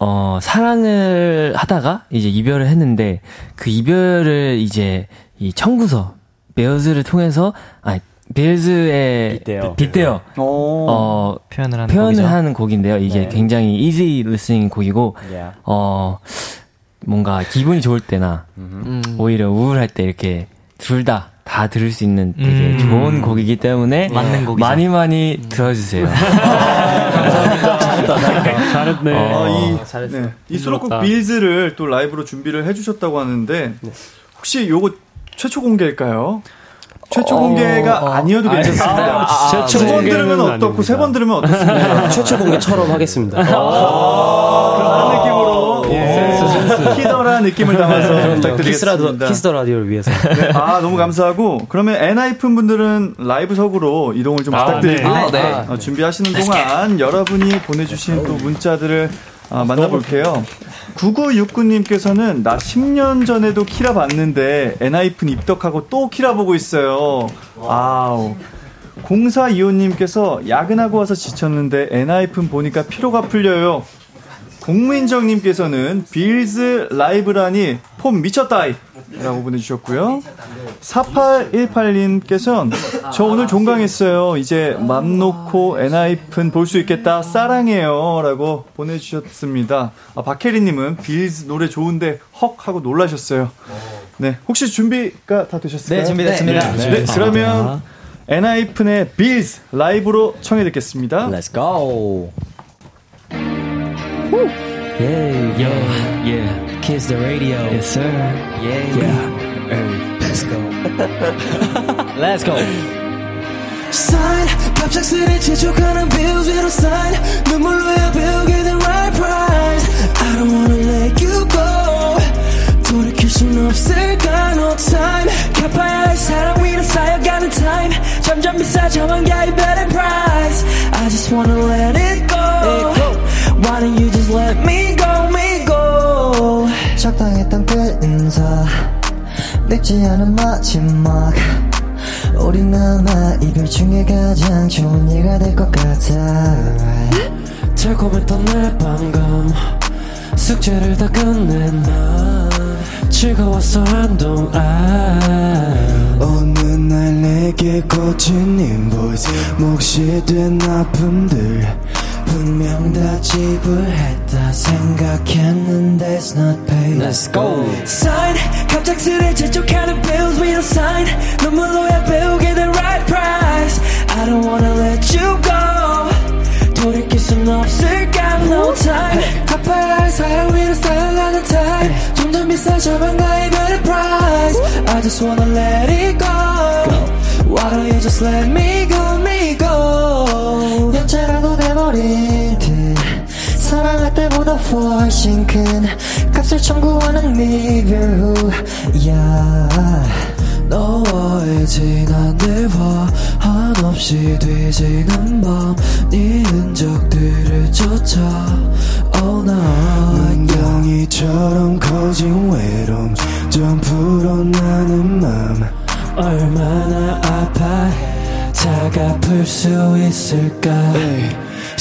어 사랑을 하다가 이제 이별을 했는데 그 이별을 이제 이 청구서 베어즈를 통해서 아 베어즈의 빗대어. 빗대어 오. 어 표현을 하는 표현을 곡이죠. 하는 곡인데요. 이게 네. 굉장히 easy listening 곡이고 Yeah. 어 뭔가 기분이 좋을 때나 음. 오히려 우울할 때 이렇게 둘 다 다 들을 수 있는 되게 음. 좋은 곡이기 때문에 맞는 곡이죠. 많이 많이 들어주세요. *laughs* 잘했네. 어, 이, 잘했어. 네. 이 수록곡. 빌즈를 또 라이브로 준비를 해주셨다고 하는데 혹시 요거 최초 공개일까요? 최초 공개가 아니어도 괜찮습니다. 최초 두번 공개는 들으면 어떻고. 세 번 들으면 어떻습니까? 최초 공개처럼 하겠습니다. 그런 느낌으로 예. 키더라 느낌을 담아서 키스라도 부탁드리겠습니다. 키스 더 라디오를 위해서. 네, 아 너무 감사하고 그러면 엔하이픈 분들은 라이브석으로 이동을 좀 아, 부탁드리고 네. 아, 네. 어, 준비하시는 동안 여러분이 보내주신 또 문자들을 아, 만나볼게요. 9969님께서는 나 10년 전에도 키라 봤는데 엔하이픈 입덕하고 또 키라 보고 있어요. 아우. 0425님께서 야근하고 와서 지쳤는데 엔하이픈 보니까 피로가 풀려요. 공민정님께서는 Bills 라이브라니 폼 미쳤다이 라고 보내주셨고요. 4818님께서는 저 오늘 종강했어요. 이제 맘 놓고 엔하이픈 볼 수 있겠다. 사랑해요. 라고 보내주셨습니다. 아, 박혜리님은 Bills 노래 좋은데 헉 하고 놀라셨어요. 네. 혹시 준비가 다 되셨을까요? 네, 준비됐습니다. 네, 네, 그러면 엔하이픈의 Bills 라이브로 청해 듣겠습니다. Let's go. Yeah, yeah, yeah. Kiss the radio. Yes, sir. Yeah, yeah. Let's go. *laughs* Let's go. sign 갑작스레 재촉하는 bills 위로 sign 눈물로 헤어배우게 된 right price I don't wanna let you go 돌이킬 순 없을까 no time 갚아야 할 사랑 위로 쌓여가는 time 점점 비싸져만 가 you better price I just wanna let it go 인사. 늦지 않은 마지막. 우린 아마 이별 중에 가장 좋은 예가 될 것 같아. 달콤했던 내 방금 숙제를 다 끝낸 난 즐거웠어 한동안. 어느 날 내게 꽂힌 인보이스 몫이 된 아픔들 분명 다 지불했다 생각했는데 it's not paid Let's go Sign 갑작스레 재촉하는 bills we don't sign 눈물로야 배우게 된 right price I don't wanna let you go 돌이킬 순 없을까 no time 갚아야 할 사랑 위로 쌓여가는 time 점점 비싸져만 가 이별의 price I just wanna let it go Why don't you just let me go me go 연체라도 돼버린 듯 사랑할 때보다 훨씬 큰 값을 청구하는 리뷰야 너와의 지난 대화 한없이 뒤지는 밤 네 흔적들을 쫓아 Oh no 문경이처럼 커진 외로움 좀 불어나는 맘 얼마나 아파해? 다가풀 수 있을까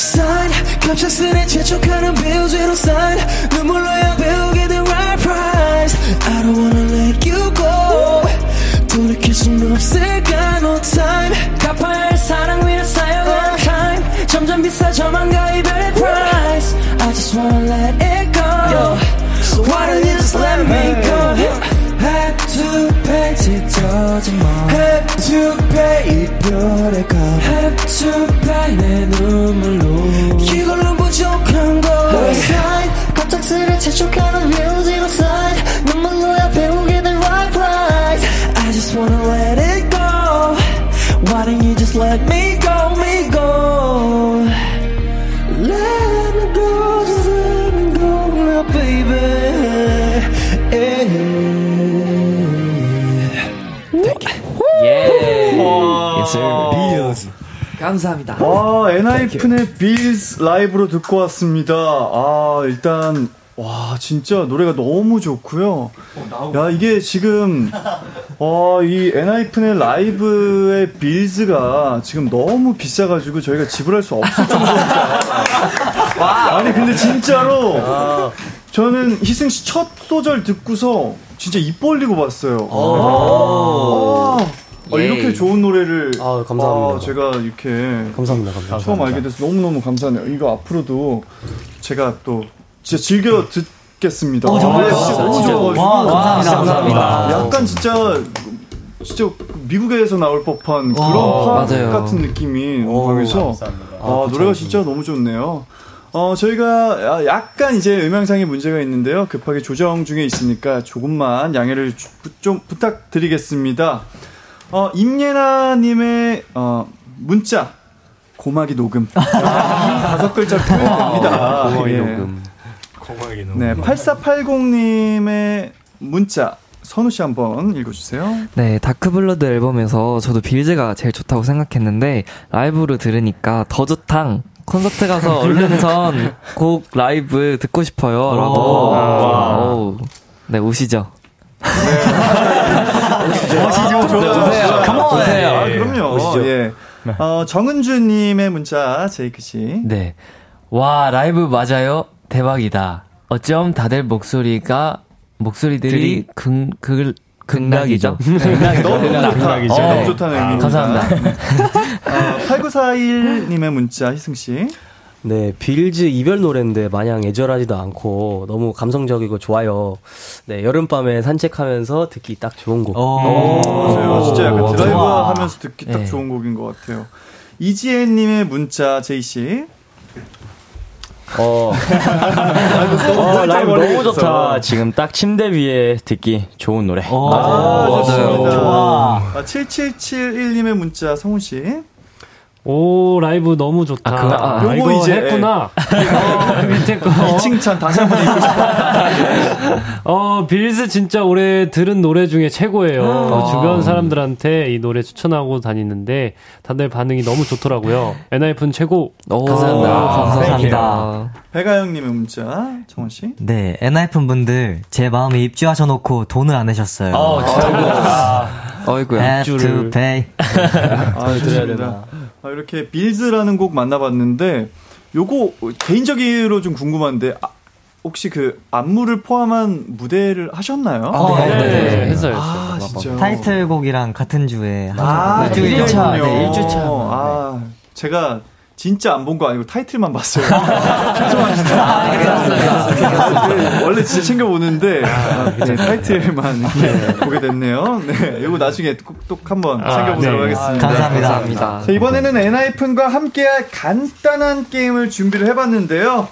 Sign 갑작스레 재촉하는 bills we don't sign 눈물로야 배우게 된 right price I don't wanna let you go 돌이킬 순 없을까 no time 갚아야 할 사랑 위로 쌓여가는 time 점점 비싸져만 가 이별의 price I just wanna let it go So why don't you just let me go Had to pay 찢어진 마음 Had to pay 이별의 값 Had to pay 내 눈물로 이걸로 갑작스레 재촉하는 views 이런 sign 눈물로야 배우게 된 right price I just wanna let it go Why don't you just let me go, me go Let me go, just let me go now baby 감사합니다. 와, 엔하이픈의 빌스 라이브로 듣고 왔습니다. 아, 일단, 와, 진짜 노래가 너무 좋고요. 야, 이게 지금, 와, 이 엔하이픈의 라이브의 빌즈가 지금 너무 비싸가지고 저희가 지불할 수 없을 정도니까. 아니, 근데 진짜로, 저는 희승 씨 첫 소절 듣고서 진짜 입 벌리고 봤어요. 아, 아, 이렇게 좋은 노래를 아, 감사합니다. 아, 제가 이렇게 감사합니다, 감사합니다. 처음 알게 돼서 너무 너무 감사하네요. 이거 앞으로도 제가 또 진짜 즐겨 듣겠습니다. 어, 정말요? 아, 진짜 너무. 좋아가지고. 와, 감사합니다, 감사합니다. 약간 진짜 진짜 미국에서 나올 법한 그런 어, 팝 맞아요. 같은 느낌이 강해서 감사합니다. 아, 노래가 진짜 너무 좋네요. 어, 저희가 약간 이제 음향상의 문제가 있는데요. 급하게 조정 중에 있으니까 조금만 양해를 주- 좀 부탁드리겠습니다. 어, 임예나님의 어, 문자 고막이 녹음 다섯 글자 표현됩니다. 고막이 예. 녹음. 너무. 네, 8480님의 문자 선우 씨 한번 읽어주세요. 네, 다크블러드 앨범에서 저도 빌즈가 제일 좋다고 생각했는데 라이브로 들으니까 더 좋탕 콘서트 가서 *laughs* 얼른 전 곡 라이브 듣고 싶어요. 라고. Wow. 네, 우시죠. 오시죠, *laughs* 좋아요. 오세요. Come on. 오세요. 아, 그럼요. 오시죠. 예. 어, 정은주님의 문자, 제이크 씨. 네. 와, 라이브 맞아요? 대박이다. 어쩜 다들 목소리가, 목소리들이 들이 극, 극, 극락이죠? *laughs* 너무 좋다. 극락이죠. 어, 네. 너무 좋다는 의미입니다. 감사합니다. 어, 8941님의 문자, 희승씨. 네, Bills 이별 노래인데 마냥 애절하지도 않고 너무 감성적이고 좋아요. 네, 여름밤에 산책하면서 듣기 딱 좋은 곡. 맞아요. 진짜 약간 드라이브. 하면서 듣기 딱 네. 좋은 곡인 것 같아요. 이지혜님의 문자, 제이씨. 어, 어, 라이브 너무 좋다. 지금 딱 침대 위에 듣기 좋은 노래. 아, 좋습니다. 좋아. 아, 7771님의 문자, 성훈씨. 오 라이브 너무 좋다. 아, 그거, 아, 아, 이거 이제, 했구나. 어, 밑에 *laughs* 거. 이 칭찬 다시 한번 읽고 싶어. 어 Bills 진짜 올해 들은 노래 중에 최고예요. 아. 주변 사람들한테 이 노래 추천하고 다니는데 다들 반응이 너무 좋더라고요. 엔하이픈 최고. 오, 감사합니다. 감사합니다. 배가영님의 문자, 정원 씨. 네, 엔하이픈 분들 제 마음에 입주하셔 놓고 돈을 안 내셨어요. 어, 진짜. 어이구야. Have to pay. 아, 좋습니다. 아, 이렇게 빌즈라는 곡 만나봤는데, 요거 개인적으로 좀 궁금한데, 아, 혹시 그 안무를 포함한 무대를 하셨나요? 아, 네, 네, 네, 했어요, 아, 진짜. 타이틀곡이랑 같은 주에 아, 일주일 일주일 차. 차. 네, 일주일 차. 아, 제가 진짜 안 본 거 아니고 타이틀만 봤어요. *laughs* 죄송합니다. 네, 원래 진짜 챙겨 보는데, 아, 네, 타이틀만 이렇게 보게 됐네요. 네, 이거 나중에 꼭 한번 아, 챙겨보도록 네. 하겠습니다. 감사합니다. 감사합니다. 자, 이번에는 엔하이픈과 함께할 간단한 게임을 준비를 해봤는데요.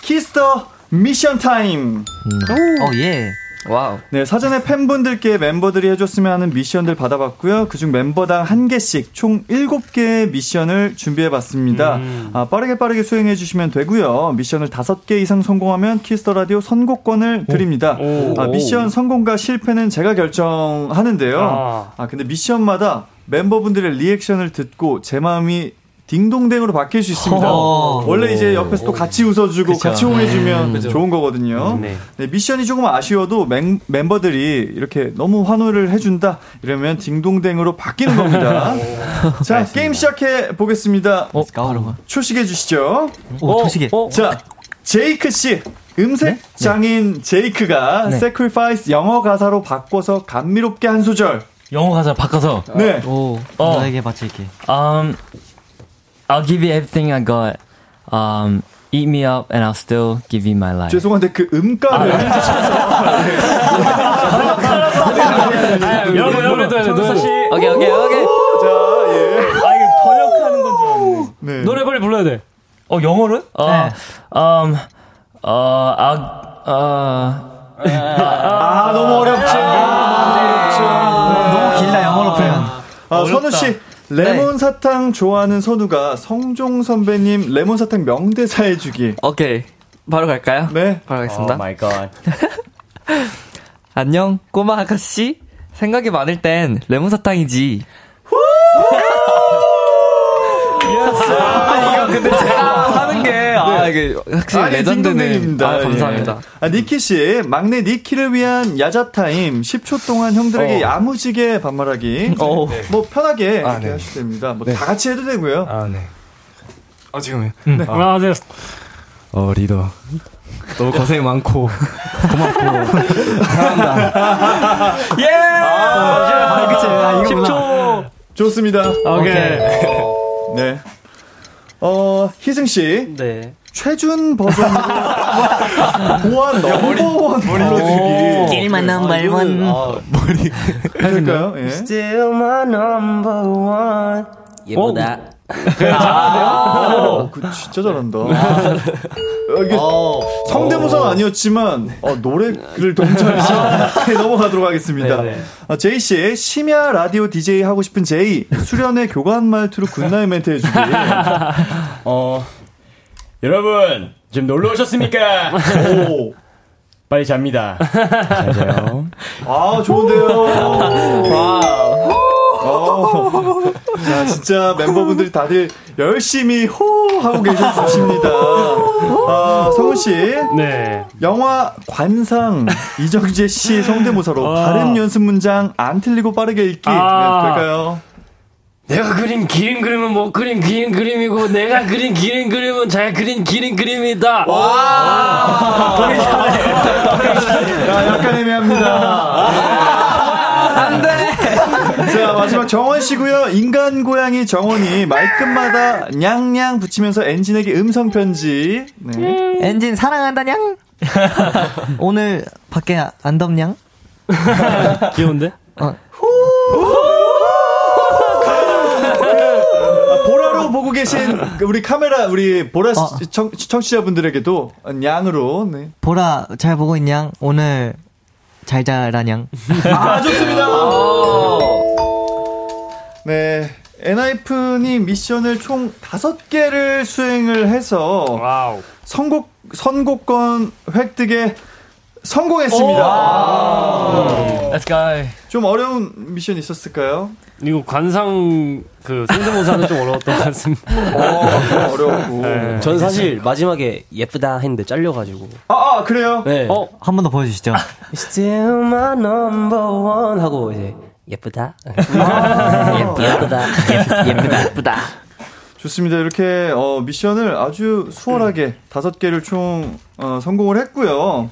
키스 더 미션 타임. 어, 예. Wow. 네, 사전에 팬분들께 멤버들이 해줬으면 하는 미션들 받아봤고요. 그중 멤버당 한 개씩 총 7개의 미션을 준비해봤습니다. 아, 빠르게 빠르게 수행해주시면 되고요. 미션을 5개 이상 성공하면 키스 더 라디오 선곡권을 드립니다. 오. 아, 미션 성공과 실패는 제가 결정하는데요. 아. 아, 근데 미션마다 멤버분들의 리액션을 듣고 제 마음이 딩동댕으로 바뀔 수 있습니다. 허. 원래 이제 옆에서 또 같이 웃어주고 같이 호응해주면 좋은 거거든요. 네. 네, 미션이 조금 아쉬워도 멤, 멤버들이 이렇게 너무 환호를 해준다 이러면 딩동댕으로 바뀌는 겁니다. *laughs* 자 게임 시작해 보겠습니다. Go. 초식해 주시죠. 오, 초시계. 자 제이크 씨 음색 장인 제이크가 네. sacrifice 영어 가사로 바꿔서 감미롭게 한 소절. 영어 가사 바꿔서. 네. 오, 어. 너에게 바칠게. Um, I'll give you everything I got. Um, eat me up and I'll still give you my life. 죄송한데 그 음가를 여러분 여러분 노래 노래 오케이, 오케이, 오케이. 자 예. 아, 이거 번역하는 건줄 알았네. 네. 노래 빨리 불러야 돼. 어, 영어를? 어, 네. um, 어, I'll, 어, 아 너무 어렵죠. 너무 길다, 영어로 풀면. 아, 선우 씨. 레몬 사탕 좋아하는 선우가 성종 선배님 레몬 사탕 명대사 해주기. 오케이. 바로 갈까요? 네. 바로 oh 가겠습니다. my god. *laughs* 안녕, 꼬마 아가씨. 생각이 많을 땐 레몬 사탕이지. 아, 이 *laughs* 거 *laughs* 근데 제가 하는 게, 아, 이게 확실히 아니, 레전드네. 아, 감사합니다. 예. 아, 니키 씨, 막내 니키를 위한 야자타임 10초 동안 형들에게 야무지게 반말하기. 어. 뭐 편하게 아, 이렇게 네. 하셔도 됩니다. 뭐 네. 다 같이 해도 되고요. 아, 네. 어, 지금요? 아, 네. 어, 리더. 너무 고생 많고, 고맙고, 사랑한다. 예! 아, 그치. 아, 이거구나. 10초. 좋습니다. 오케이. 네. 어, 희승 씨. 네. 최준 버전으로 *laughs* 보안 넘버원 불러주기. 길만 넘버원. 할까요? 예. Still my number one. 예쁘다. 아, 그 진짜 잘한다. 이게 성대모사가 아니었지만 어, 노래를 동작해서 *laughs* 넘어가도록 하겠습니다. 어, 제이 씨 심야 라디오 DJ 하고 싶은 제이 수련의 교관 말투로 good night 멘트 해주기. *laughs* 어, 여러분, 지금 놀러 오셨습니까? *laughs* 오, 빨리 잡니다. 잘 자요. 아 좋은데요. 와. 자 진짜 멤버분들이 다들 열심히 호 하고 계셨습니다. 아 성훈 씨. 네. 영화 관상 이정재 씨 성대모사로 발음 연습 문장 안 틀리고 빠르게 읽기 아. 네, 될까요? 내가 그린 기린 그림은 못 그린 기린 그림이고 내가 그린 기린 그림은 잘 그린 기린 그림이다. 야, 약간 애매합니다. 안 돼! 자, 마지막 정원 씨고요 인간 고양이 정원이 말끝마다 냥냥 붙이면서 엔진에게 음성 편지. 네. 엔진 사랑한다 냥? *laughs* 오늘 밖에 안 덥냥? *laughs* 귀여운데? 아, 보라로 보고 계신 그 우리 카메라, 우리 보라 시- 어. 청, 청취자분들에게도 냥으로. 네. 보라, 잘 보고 있냥? 오늘 잘 자라냥? 아, 좋습니다. 네. 엔하이픈이 미션을 총 다섯 개를 수행을 해서 wow. 선곡 선곡권 획득에 성공했습니다. Let's go. 좀 어려운 미션 있었을까요? 이거 관상 그 성대모사는 좀 어려웠던 것 같습니다. 어, 좀 어려웠고. 네. 전 사실 마지막에 예쁘다 했는데 잘려가지고. 아, 아 그래요? 네. 어, 한 번 더 보여주시죠. Still my number one 하고 이제 예쁘다. 예쁘다. *laughs* 예쁘다, 예쁘다. 좋습니다. 이렇게 어, 미션을 아주 수월하게 다섯 개를 총 어, 성공을 했고요.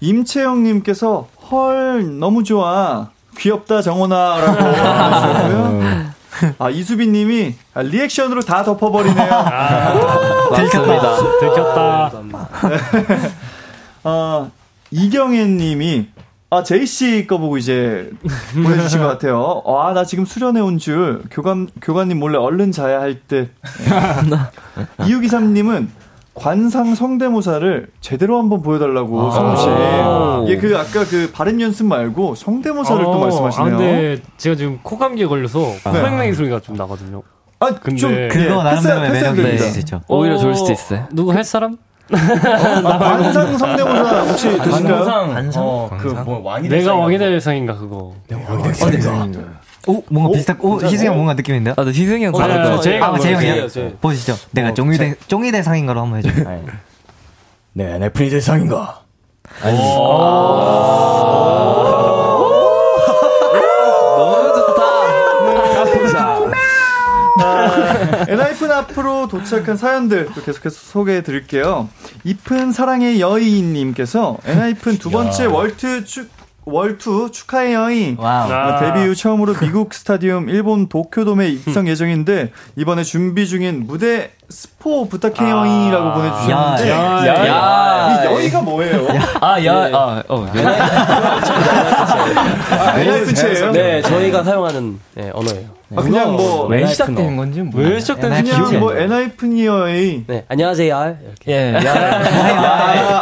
임채영님께서 헐 너무 좋아 귀엽다 정원아라고 하셨고요. *laughs* 아 이수빈님이 아, 리액션으로 다 덮어버리네요. *laughs* 들켰다. 들켰다. 아 이경애님이 아 제이 씨 거 보고 이제 보내주신 것 같아요. 아 나 지금 수련회 온줄 교감 교관님 몰래 얼른 자야 할 듯. 이유기삼님은 관상 성대모사를 제대로 한번 보여달라고 성우 씨. 예, 그 아까 그 발음 연습 말고 성대모사를 또 어, 말씀하시네요. 아, 근데 제가 지금 코감기에 걸려서 코맹맹이 소리가 좀 나거든요. 아, 근데 좀 그거 나름대로의 패스- 매력이 있죠. 오히려 좋을 어, 수도 있어요. 누구 할 사람? 아, 관상 성대모사 혹시 되신가요? 관상, 어, 그뭐 왕이 될 내가 왕이 될 상인가 그거. 오, 뭔가 비슷한, 오, 희승이 형 뭔가 느낌인데요? 아, 나 희승이 형 네, 잘한다. 제가 아, 재영이요? 제- 보시죠. 내가 쫑이 대, 쫑이 대 상인가로 한번 해줘. 네, 네프니 대상인가? 너무 *laughs* 엔하이픈 앞으로 도착한 사연들 또 계속해서 소개해 드릴게요. 이픈 사랑의 여인님께서 엔하이픈 두 번째 월트 축 월투. 와우. 어, 데뷔 후 처음으로 미국 스타디움 일본 도쿄돔에 입성 예정인데 이번에 준비 중인 무대 스포 부탁해 여인이라고 보내주셨는데 야, 야, 야. 이 여인가 뭐예요? 아, 야, 아, 어, 네. 아, 엔하이픈 체예요? 네, 저희가 사용하는 네, 언어예요. 아, 그냥 뭐 왜 시작된 건지 뭐. 왜 시작된 그냥 안 뭐. 엔하이픈이어의 네, 안녕하세요. 이렇게. 예. 약간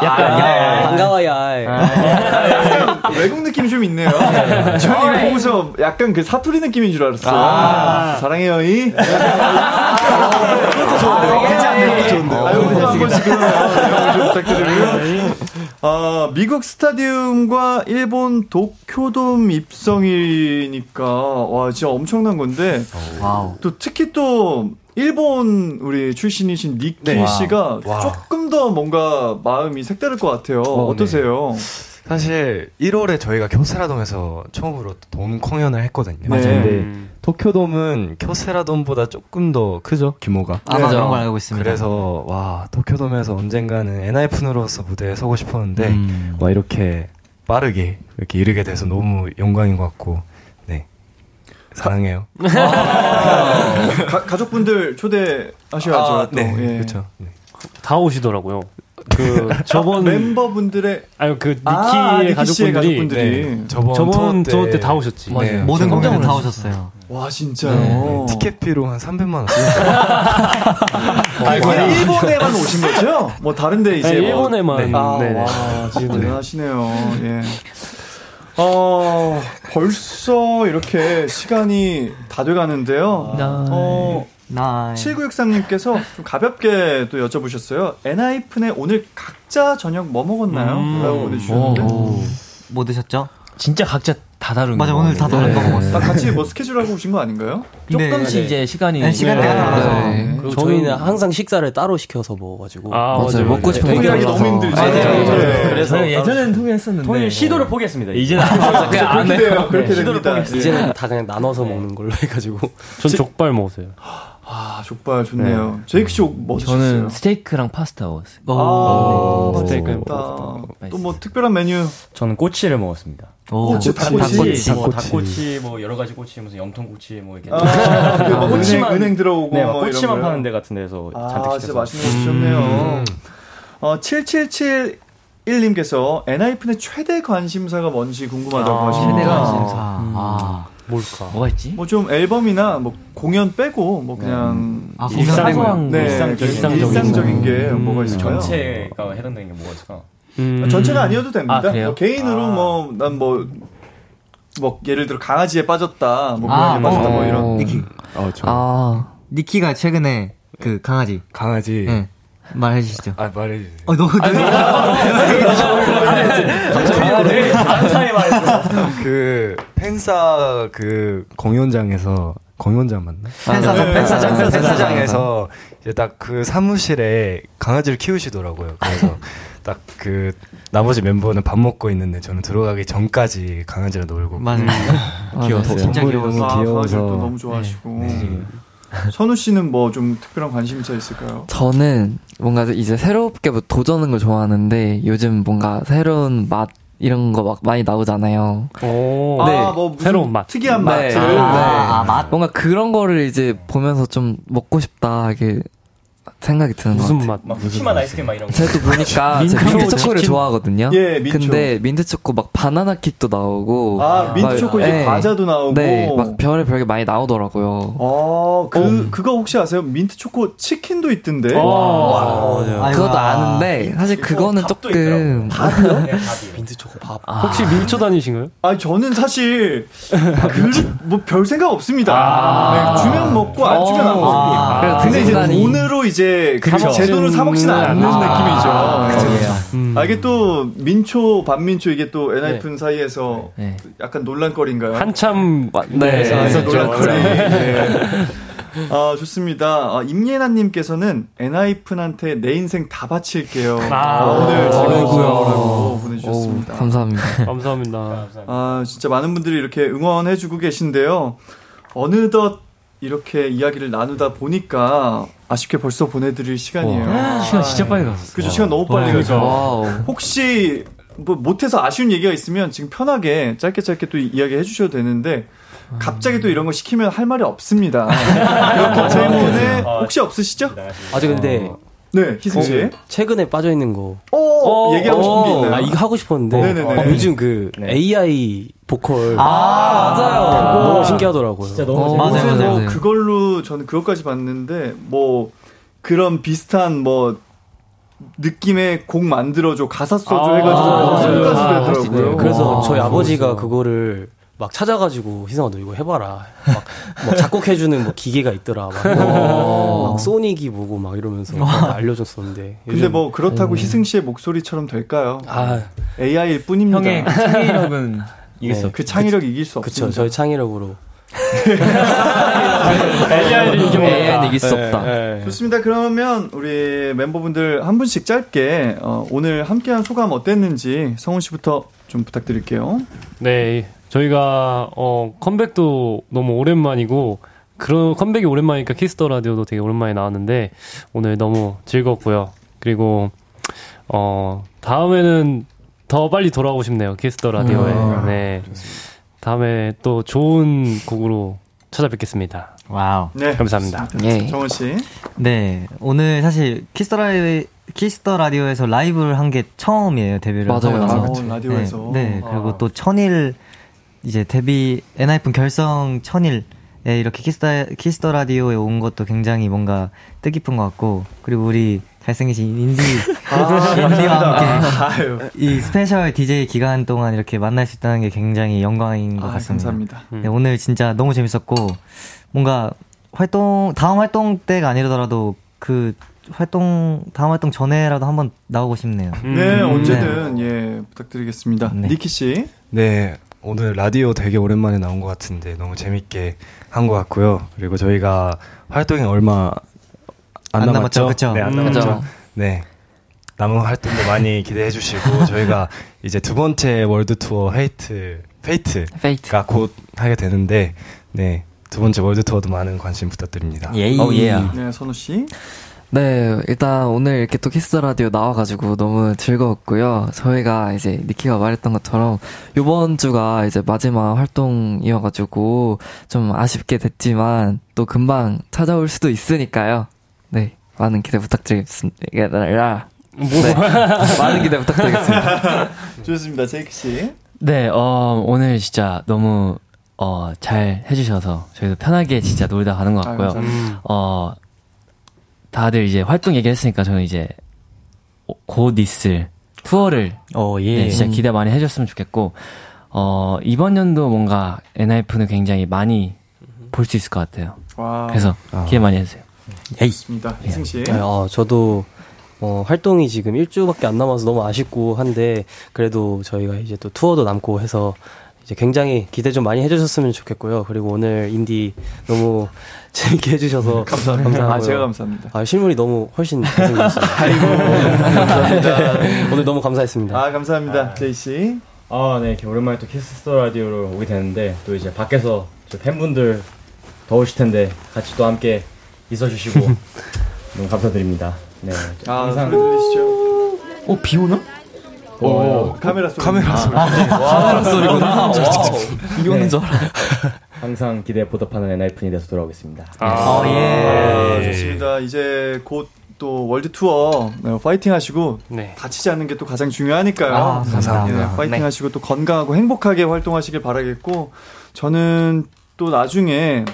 야, 반가워요. *laughs* 외국 느낌이 좀 있네요. 저는 이거 보고서 약간 그 사투리 느낌인 줄 알았어요. 아, 사랑해요, 이. 그것도 좋은데요. 괜찮네요. 그것도 좋은데요. 아유, 한 번씩 그러면 좀 부탁드리고요. 아, 미국 스타디움과 일본 도쿄돔 입성이니까, 와, 진짜 엄청난 건데, wow. 또 특히 또, 일본 우리 출신이신 니키 네. 씨가 조금 더 뭔가 마음이 색다를 것 같아요. 어, 떠세요 사실 1월에 저희가 교세라돔에서 처음으로 돔 공연을 했거든요. 맞아요. 근데 음. 도쿄돔은 교세라돔보다 조금 더 크죠 규모가. 아마 그런 걸 알고 있습니다. 그래서 와 도쿄돔에서 언젠가는 엔하이픈으로서 무대에 서고 싶었는데 음. 와 이렇게 빠르게 이렇게 이르게 돼서 너무 영광인 것 같고 네 사랑해요. *laughs* 가, 가족분들 초대하셔야죠. 아, 또. 네 예. 그렇죠. 네. 다 오시더라고요. 그 *laughs* 저번 멤버분들의 아니 그 니키의 아, 니키 씨의 가족분들이 가족분들이 네. 저번, 저번 투어 때 다 오셨지. 맞아요. 네. 모든 깜짝 공연을 다. 오셨어요. 와 진짜요. 네, 티켓비로 한 300만 원 쓰였어요. 아, 이거 일본에만 오신 거죠? 뭐 다른데 이제 네, 뭐- 일본에만 네. 아, 네네. 와, 진짜 대단하시네요. 예. 어, 벌써 이렇게 시간이 다 돼가는데요. 어, 나이. 7963님께서 좀 가볍게 또 여쭤보셨어요. 엔하이픈에 오늘 각자 저녁 뭐 먹었나요? 음. 라고 보내주셨는데. 오. 뭐 드셨죠? 진짜 각자 다 다른 맞아, 거 오늘 다 다른 거 먹었어요. 아, 같이 뭐 스케줄 하고 오신 거 아닌가요? 조금씩 네. 이제 시간이 네, 시간대가 달라서. 네. 저희는 항상 식사를 따로 시켜서 먹어가지고. 아, 맞아요. 먹고 싶은 거 통일하기 있어서. 너무 힘들지. 아, 네. 네. 그래서 예전에는 통일했었는데 통일 시도를 포기했습니다. 이제는 안 그냥 안 그렇게 해요. 돼요. 그렇게 네, 시도를 됩니다. 포기했어요. 이제는 다 그냥 나눠서 먹는 걸로 해가지고. 전 족발 먹었어요. 아, 족발 좋네요. 제이크 씨뭐 드셨어요? 저는 스테이크랑 파스타 먹었어요. 아, 네, 스테이크. 맛있겠다. 또뭐 특별한 메뉴. 저는 꼬치를 먹었습니다. 오, 꼬치, 닭꼬치. 닭꼬치. 뭐 닭꼬치, 뭐 여러 가지 꼬치, 무슨 염통 꼬치, 뭐 이렇게. 아, 그뭐 꼬치만- 은행, 은행 들어오고 네, 뭐 꼬치만? 파는 데 같은 데서 잔뜩 아. 진짜 맛있는 거 드셨네요. 어, 7771님께서 엔하이픈의 최대 관심사가 뭔지 궁금하다고 아, 하십니다. 최대 관심사. 아, 뭘까? 뭐가 있지? 뭐 좀 앨범이나 뭐 공연 빼고 뭐 그냥 아, 일상 공연 네, 일상적인- 일상적인, 일상적인 게 음, 뭐가 있을까요? 전체가 해당되는 게 뭐가 있을까? 음. 아, 전체가 아니어도 됩니다. 아? 뭐 개인으로 아. 뭐난뭐뭐 예를 들어 강아지에 빠졌다, 뭐 아, 고양이에 빠졌다, 뭐 어. 이런. 어, 저 아, 니키가 최근에 그 강아지. 강아지. 네. 말해 주시죠. 아, 말해 주세요. 어, 너무 아는 사이 말했어. 그 팬사 그 공연장에서 공연장 맞나? 팬사장, 네, 팬사장 팬사장. 팬사장에서 이제 딱 그 사무실에 강아지를 키우시더라고요. 그래서 *laughs* 딱 그 나머지 멤버는 밥 먹고 있는데 저는 들어가기 전까지 강아지랑 놀고 맞아요. *laughs* 귀여웠어요. 진짜 동물이 귀여웠어. 너무 아, 강아지를 또 귀여워서 너무 좋아하시고. 네. 선우 씨는 뭐 좀 특별한 관심사 있을까요? 저는 뭔가 이제 새롭게 뭐 도전하는 걸 좋아하는데 요즘 뭔가 새로운 맛 이런 거 막 많이 나오잖아요. 오, 네. 아, 뭐 새로운 맛. 특이한 네. 맛을. 네. 아, 맛. 뭔가 그런 거를 이제 보면서 좀 먹고 싶다 이게 생각이 드는 것 무슨 같아요. 맛? 막 푸짐한 아이스크림 막 이런 거. 제가 또 보니까 제가 민트 초코를 치킨? 좋아하거든요. 예, 민초. 근데 민트 초코 막 바나나 킥도 나오고 아, 민트 막, 초코 이제 네. 과자도 나오고. 네, 막 별의 별게 많이 나오더라고요. 어, 그, 그거 혹시 아세요? 민트 초코 치킨도 있던데. 어. 맞아요. 아이고, 그것도 아. 아는데 사실 그거는 조금 있더라고. 네, 밥이. 민트 초코 밥. 혹시 민초 단이신가요? 아, 저는 사실, 그, 뭐, 별 생각 없습니다. 네, 주면 먹고, 안 주면 안 먹고. 아, 근데 이제 돈으로 이제, 그 그쵸. 제 돈으로 사먹지는 않는 아, 느낌이죠. 그쵸, 그쵸. 음. 아, 이게 또, 민초, 반민초, 이게 또 엔하이픈 사이에서 네. 약간 논란거리인가요? 한참 네, 아, 있었죠. 논란거리. 네. 아, 좋습니다. 아, 임예나님께서는 엔하이픈한테 내 인생 다 바칠게요. 아. 아, 오늘 아이고야. 수업이라고 오, 보내주셨습니다. 감사합니다. *laughs* 감사합니다. 아, 진짜 많은 분들이 이렇게 응원해주고 계신데요. 어느덧 이렇게 이야기를 나누다 보니까 아쉽게 벌써 보내드릴 시간이에요. 시간 진짜 빨리 갔어. 그죠, 시간 너무 빨리 가죠. 혹시 뭐 못해서 아쉬운 얘기가 있으면 지금 편하게 짧게 짧게 또 이야기 해주셔도 되는데 갑자기 또 이런 거 시키면 할 말이 없습니다. *laughs* 그렇기 때문에 혹시 없으시죠? 아저 근데 네, 희승 씨. 어, 최근에 빠져 있는 거. 어, 얘기하고 싶은 게 있나요? 아 이거 하고 싶었는데 네네네. 어, 요즘 그 AI 보컬 아, 맞아요. 너무 신기하더라고요. 진짜 너무 어, 맞아요, 뭐 맞아요. 그걸로 저는 그것까지 봤는데 뭐 그런 비슷한 뭐 느낌의 곡 만들어줘 가사 써줘 아, 해가지고 맞아요. 아, 할수 되더라고요. 있네요. 그래서 아, 저희 아버지가. 그거를 막 찾아가지고 희성아 너 이거 해봐라. 막, 막 작곡해주는 뭐 기계가 있더라. 막, 막 소닉이 뭐고 막 이러면서 막 알려줬었는데. 근데 뭐 그렇다고 희승 씨의 목소리처럼 될까요? 아 AI일 뿐입니다. 형의 창의력은 수 네. 없그 창의력 이길 수 그쵸 없습니다. 저희 창의력으로. AI를 이길 수 없다. 네. 좋습니다. 그러면 우리 멤버분들 한 분씩 짧게 어, 오늘 함께한 소감 어땠는지 성훈 씨부터 좀 부탁드릴게요. 네, 저희가 어 컴백도 너무 오랜만이고 그런 컴백이 오랜만이니까 키스 더 라디오도 되게 오랜만에 나왔는데 오늘 너무 즐겁고요. 그리고 어 다음에는 더 빨리 돌아오고 싶네요. 키스 더 라디오에. 음. 네. 다음에 또 좋은 곡으로 찾아뵙겠습니다. wow. 네, 감사합니다. 예. 정원 씨. 네, 오늘 사실 키스 더 라디오, 키스 더 라디오에서 라이브를 한 게 처음이에요, 데뷔를. 맞아요. 하고 나서. 어, 라디오에서. 네, 네, 아. 그리고 또 천일, 이제 데뷔, 엔하이픈 결성 천일 에 이렇게 키스 더, 키스 더 라디오에 온 것도 굉장히 뭔가 뜻깊은 것 같고, 그리고 우리 잘생기신 운디, 운디와 함께 *laughs* 아유, 이 스페셜 DJ 기간 동안 이렇게 만날 수 있다는 게 굉장히 영광인 것 아, 같습니다. 감사합니다. 네, 오늘 진짜 너무 재밌었고 뭔가 활동 다음 활동 때가 아니더라도 그 활동 다음 활동 전에라도 한번 나오고 싶네요. 네, 음. 언제든 예 부탁드리겠습니다. 네. 니키 씨. 네, 오늘 라디오 되게 오랜만에 나온 것 같은데 너무 재밌게 한 것 같고요. 그리고 저희가 활동이 얼마 안, 안 남았죠? 남았죠, 그쵸? 네, 안 음. 남았죠. 네. 남은 활동도 많이 *laughs* 기대해 주시고 저희가 이제 두 번째 월드 투어 FATE FATE가 FATE. 곧 하게 되는데 네. 두 번째 월드 투어도 많은 관심 부탁드립니다. 예이. 어, 예. 네, 선우 씨. 네, 일단 오늘 이렇게 또 키스 더 라디오 나와가지고 너무 즐거웠고요. 저희가 이제 니키가 말했던 것처럼 이번 주가 이제 마지막 활동이어가지고 좀 아쉽게 됐지만 또 금방 찾아올 수도 있으니까요. 네, 많은 기대 부탁드리겠습니다. 네, 많은 기대 부탁드리겠습니다. *laughs* 좋습니다. 제이크 씨. 네, 어, 오늘 진짜 너무, 어, 잘 해주셔서 저희도 편하게 진짜 놀다 가는 것 같고요. 감사합니다. 어, 다들 이제 활동 얘기했으니까 저는 이제 곧 있을 투어를 어 예. 네, 진짜 기대 많이 해줬으면 좋겠고, 어, 이번 연도 뭔가 엔하이픈을 굉장히 많이 볼 수 있을 것 같아요. 와. 그래서 아. 기대 많이 해주세요. 에이. 있습니다. 이승 씨. 네, 어, 저도 어, 활동이 지금 일주밖에 안 남아서 너무 아쉽고 한데 그래도 저희가 이제 또 투어도 남고 해서 이제 굉장히 기대 좀 많이 해주셨으면 좋겠고요. 그리고 오늘 인디 너무 *laughs* 재밌게 해주셔서 *laughs* 감사합니다. 감사하고요. 아, 제가 감사합니다. 아, 실물이 너무 훨씬 *laughs* 잘생겼어요. 아이고. 감사합니다. 오늘 너무 감사했습니다. 아, 감사합니다. 제이 씨. 아, 네, 이렇게 오랜만에 또 키스 더 라디오로 오게 되는데 또 이제 밖에서 저 팬분들 더우실 텐데 같이 또 함께 있어주시고 너무 감사드립니다. 네, 아, 소리 들리시죠? 어, 비 오나? 오, 카메라 소리. 카메라 소리. 아, 카메라 소리구나. 비 오는 줄 알아. 항상 기대에 보답하는 엔하이픈이 돼서 돌아오겠습니다. 아, 네. 아, 좋습니다. 이제 곧 또 월드 투어 네, 파이팅 하시고 다치지 않는 게 또 가장 중요하니까요. 아, 감사합니다. 네, 파이팅 네. 하시고 또 건강하고 행복하게 활동하시길 바라겠고 저는 또 나중에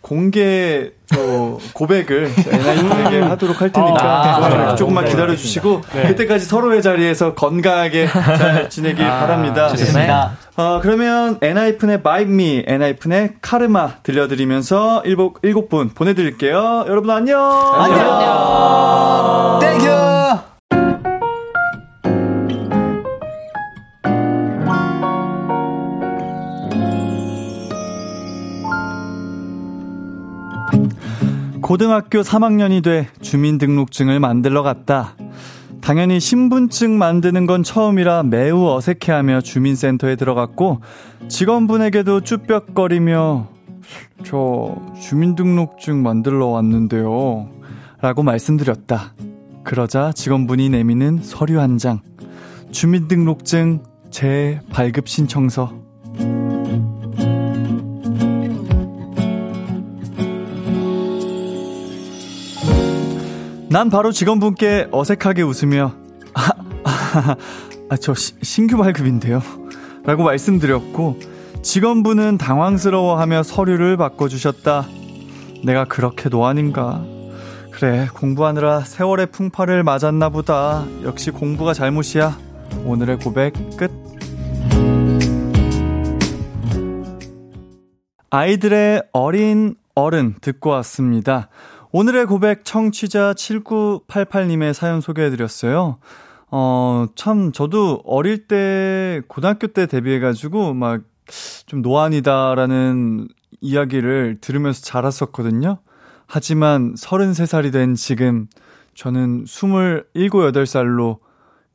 공개 저 고백을 엔하이픈에게 하도록 할 테니까 아, 네, 아, 조금만 네. 기다려 주시고 네. 그때까지 서로의 자리에서 건강하게 *laughs* 잘 지내길 아, 바랍니다. 좋습니다. 어, 그러면 엔하이픈의 Bite Me, 엔하이픈의 카르마 들려드리면서 일곱, 일곱 분 보내드릴게요. 여러분 안녕! 안녕! Thank you! 고등학교 3학년이 돼 주민등록증을 만들러 갔다. 당연히 신분증 만드는 건 처음이라 매우 어색해하며 주민센터에 들어갔고 직원분에게도 쭈뼛거리며 저 주민등록증 만들러 왔는데요. 라고 말씀드렸다. 그러자 직원분이 내미는 서류 한 장. 주민등록증 제 발급 신청서. 난 바로 직원분께 어색하게 웃으며 아, 아, 아, 저 시- 신규 발급인데요. 라고 말씀드렸고 직원분은 당황스러워하며 서류를 바꿔주셨다. 내가 그렇게 노안인가? 그래 공부하느라 세월의 풍파를 맞았나 보다. 역시 공부가 잘못이야. 오늘의 고백 끝. 아이들의 어린 어른 듣고 왔습니다. 오늘의 고백 청취자 7988님의 사연 소개해드렸어요. 어, 참, 저도 어릴 때, 고등학교 때 데뷔해가지고, 막, 좀 노안이다라는 이야기를 들으면서 자랐었거든요. 하지만 33살이 된 지금, 저는 27, 8살로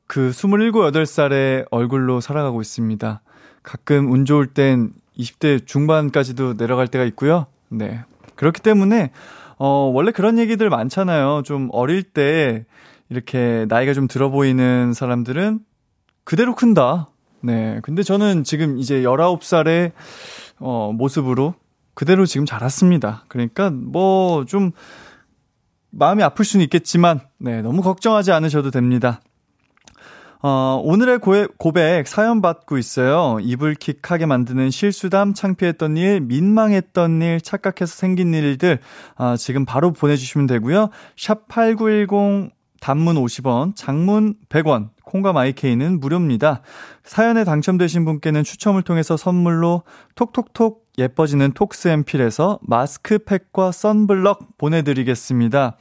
그 27, 8살의 얼굴로 살아가고 있습니다. 가끔 운 좋을 땐 20대 중반까지도 내려갈 때가 있고요. 네. 그렇기 때문에, 어, 원래 그런 얘기들 많잖아요. 좀 어릴 때 이렇게 나이가 좀 들어 보이는 사람들은 그대로 큰다. 네. 근데 저는 지금 이제 19살의 어, 모습으로 그대로 지금 자랐습니다. 그러니까 뭐 좀 마음이 아플 수는 있겠지만, 네. 너무 걱정하지 않으셔도 됩니다. 어, 오늘의 고백, 사연 받고 있어요. 이불킥하게 만드는 실수담, 창피했던 일, 민망했던 일, 착각해서 생긴 일들, 아, 지금 바로 보내주시면 되고요. 샵 8910 단문 50원, 장문 100원, 콩과 마이케이는 무료입니다. 사연에 당첨되신 분께는 추첨을 통해서 선물로 톡톡톡 예뻐지는 톡스앤필에서 마스크팩과 선블럭 보내드리겠습니다.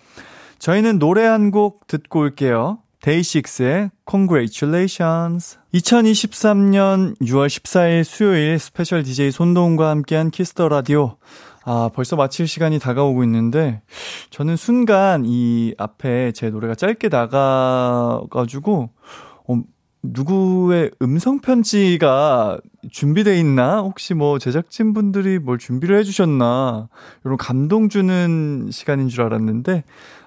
저희는 노래 한 곡 듣고 올게요. 데이식스의 Congratulations. 2023년 6월 14일 수요일 스페셜 DJ 손동운과 함께한 키스 더 라디오. 아, 벌써 마칠 시간이 다가오고 있는데, 저는 순간 이 앞에 제 노래가 짧게 나가가지고, 어, 누구의 음성 편지가 준비돼 있나? 혹시 뭐 제작진 분들이 뭘 준비를 해주셨나? 이런 감동 주는 시간인 줄 알았는데,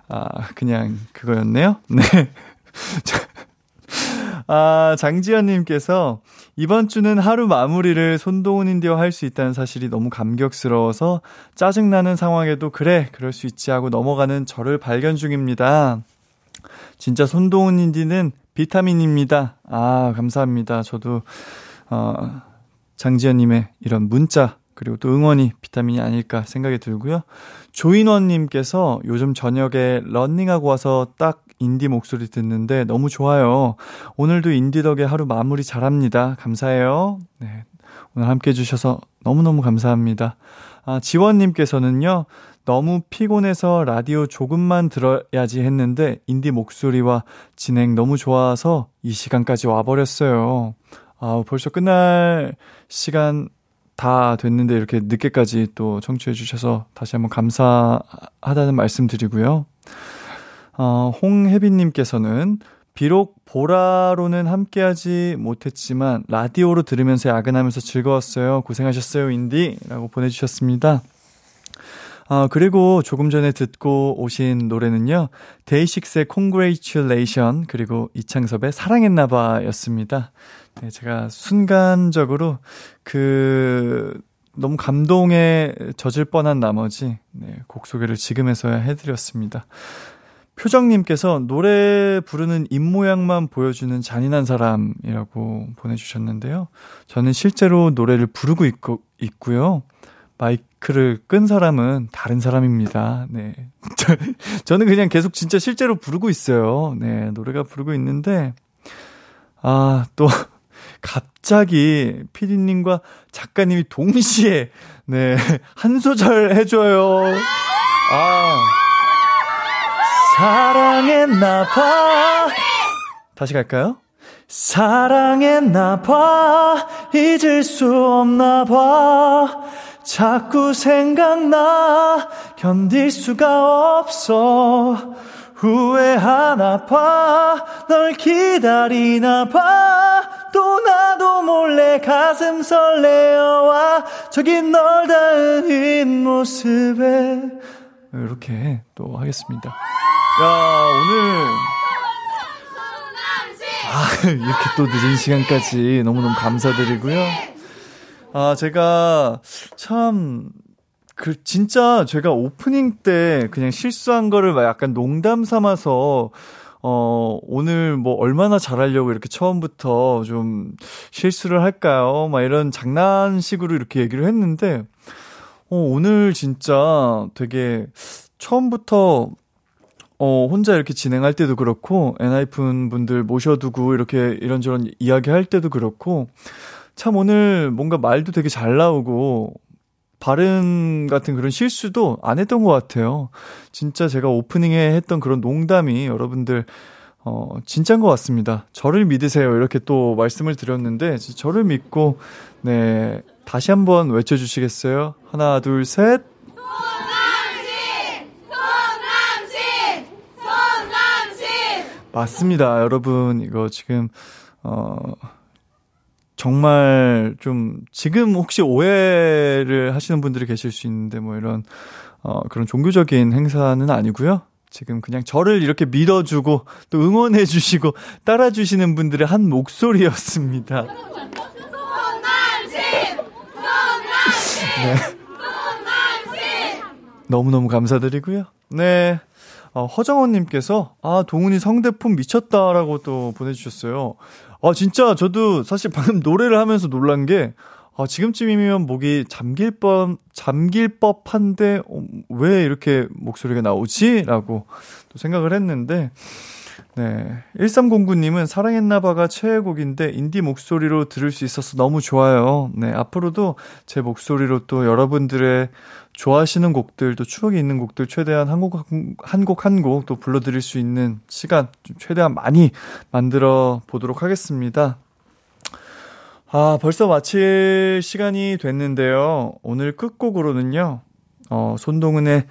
아, 그냥 그거였네요? *laughs* 네. *laughs* 아, 장지연님께서 이번 주는 하루 마무리를 손동훈 인디와 할수 있다는 사실이 너무 감격스러워서 짜증나는 상황에도 그래, 그럴 수 있지 하고 넘어가는 저를 발견 중입니다. 진짜 손동훈 인디는 비타민입니다. 아, 감사합니다. 저도, 어, 장지연님의 이런 문자, 그리고 또 응원이 비타민이 아닐까 생각이 들고요. 조인원님께서 요즘 저녁에 런닝하고 와서 딱 인디 목소리 듣는데 너무 좋아요. 오늘도 인디 덕에 하루 마무리 잘합니다. 감사해요. 네. 오늘 함께 해주셔서 너무너무 감사합니다. 아, 지원님께서는요, 너무 피곤해서 라디오 조금만 들어야지 했는데, 인디 목소리와 진행 너무 좋아서 이 시간까지 와버렸어요. 아, 벌써 끝날 시간 다 됐는데 이렇게 늦게까지 또 청취해 주셔서 다시 한번 감사하다는 말씀 드리고요. 어, 홍혜빈님께서는 비록 보라로는 함께하지 못했지만 라디오로 들으면서 야근하면서 즐거웠어요. 고생하셨어요, 인디. 라고 보내주셨습니다. 아, 그리고 조금 전에 듣고 오신 노래는요, 데이식스의 Congratulation, 그리고 이창섭의 사랑했나봐 였습니다. 네, 제가 순간적으로 그, 너무 감동에 젖을 뻔한 나머지, 네, 곡 소개를 지금에서야 해드렸습니다. 표정님께서 노래 부르는 입모양만 보여주는 잔인한 사람이라고 보내주셨는데요. 저는 실제로 노래를 부르고 있고, 있고요. 마이크를 끈 사람은 다른 사람입니다. 네. *laughs* 저는 그냥 계속 진짜 실제로 부르고 있어요. 네. 노래가 부르고 있는데, 아, 또, *laughs* 갑자기 피디님과 작가님이 동시에, 네, *laughs* 한 소절 해줘요. 아. 사랑했나봐. 다시 갈까요? 사랑했나봐. 잊을 수 없나봐. 자꾸 생각나. 견딜 수가 없어. 후회하나봐. 널 기다리나봐. 또 나도 몰래 가슴 설레어와. 저기 널 닿은 윗모습에. 이렇게 또 하겠습니다. 야, 오늘. 아, 이렇게 또 늦은 시간까지 너무너무 감사드리고요. 아, 제가 참, 그, 진짜 제가 오프닝 때 그냥 실수한 거를 막 약간 농담 삼아서, 어, 오늘 뭐 얼마나 잘하려고 이렇게 처음부터 좀 실수를 할까요? 막 이런 장난식으로 이렇게 얘기를 했는데, 어, 오늘 진짜 되게 처음부터 어, 혼자 이렇게 진행할 때도 그렇고, 엔하이픈 분들 모셔두고 이렇게 이런저런 이야기 할 때도 그렇고, 참 오늘 뭔가 말도 되게 잘 나오고, 발음 같은 그런 실수도 안 했던 것 같아요. 진짜 제가 오프닝에 했던 그런 농담이 여러분들, 어, 진짜인 것 같습니다. 저를 믿으세요. 이렇게 또 말씀을 드렸는데, 저를 믿고, 네, 다시 한번 외쳐주시겠어요? 하나, 둘, 셋. 맞습니다. 여러분, 이거 지금, 어, 정말 좀, 지금 혹시 오해를 하시는 분들이 계실 수 있는데, 뭐 이런, 어, 그런 종교적인 행사는 아니고요. 지금 그냥 저를 이렇게 믿어주고, 또 응원해주시고, 따라주시는 분들의 한 목소리였습니다. 네. 너무너무 감사드리고요. 네. 어, 허정원님께서, 아, 동훈이 성대폰 미쳤다라고 또 보내주셨어요. 아, 진짜 저도 사실 방금 노래를 하면서 놀란 게, 아, 지금쯤이면 목이 잠길 뻔, 잠길 법한데, 어, 왜 이렇게 목소리가 나오지? 라고 또 생각을 했는데, 네. 1309님은 사랑했나봐가 최애곡인데, 인디 목소리로 들을 수 있어서 너무 좋아요. 네. 앞으로도 제 목소리로 또 여러분들의 좋아하시는 곡들, 또 추억이 있는 곡들 최대한 한 곡, 한 곡, 한 곡 또 불러드릴 수 있는 시간 좀 최대한 많이 만들어 보도록 하겠습니다. 아, 벌써 마칠 시간이 됐는데요. 오늘 끝곡으로는요, 어, 손동운의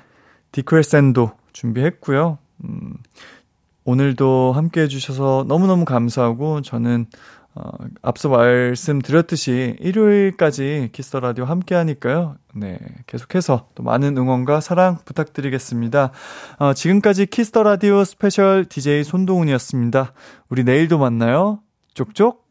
디크레센도 준비했고요. 음, 오늘도 함께 해주셔서 너무너무 감사하고, 저는 어, 앞서 말씀드렸듯이 일요일까지 키스 더 라디오 함께 하니까요. 네. 계속해서 또 많은 응원과 사랑 부탁드리겠습니다. 어, 지금까지 키스 더 라디오 스페셜 DJ 손동운이었습니다. 우리 내일도 만나요. 쪽쪽.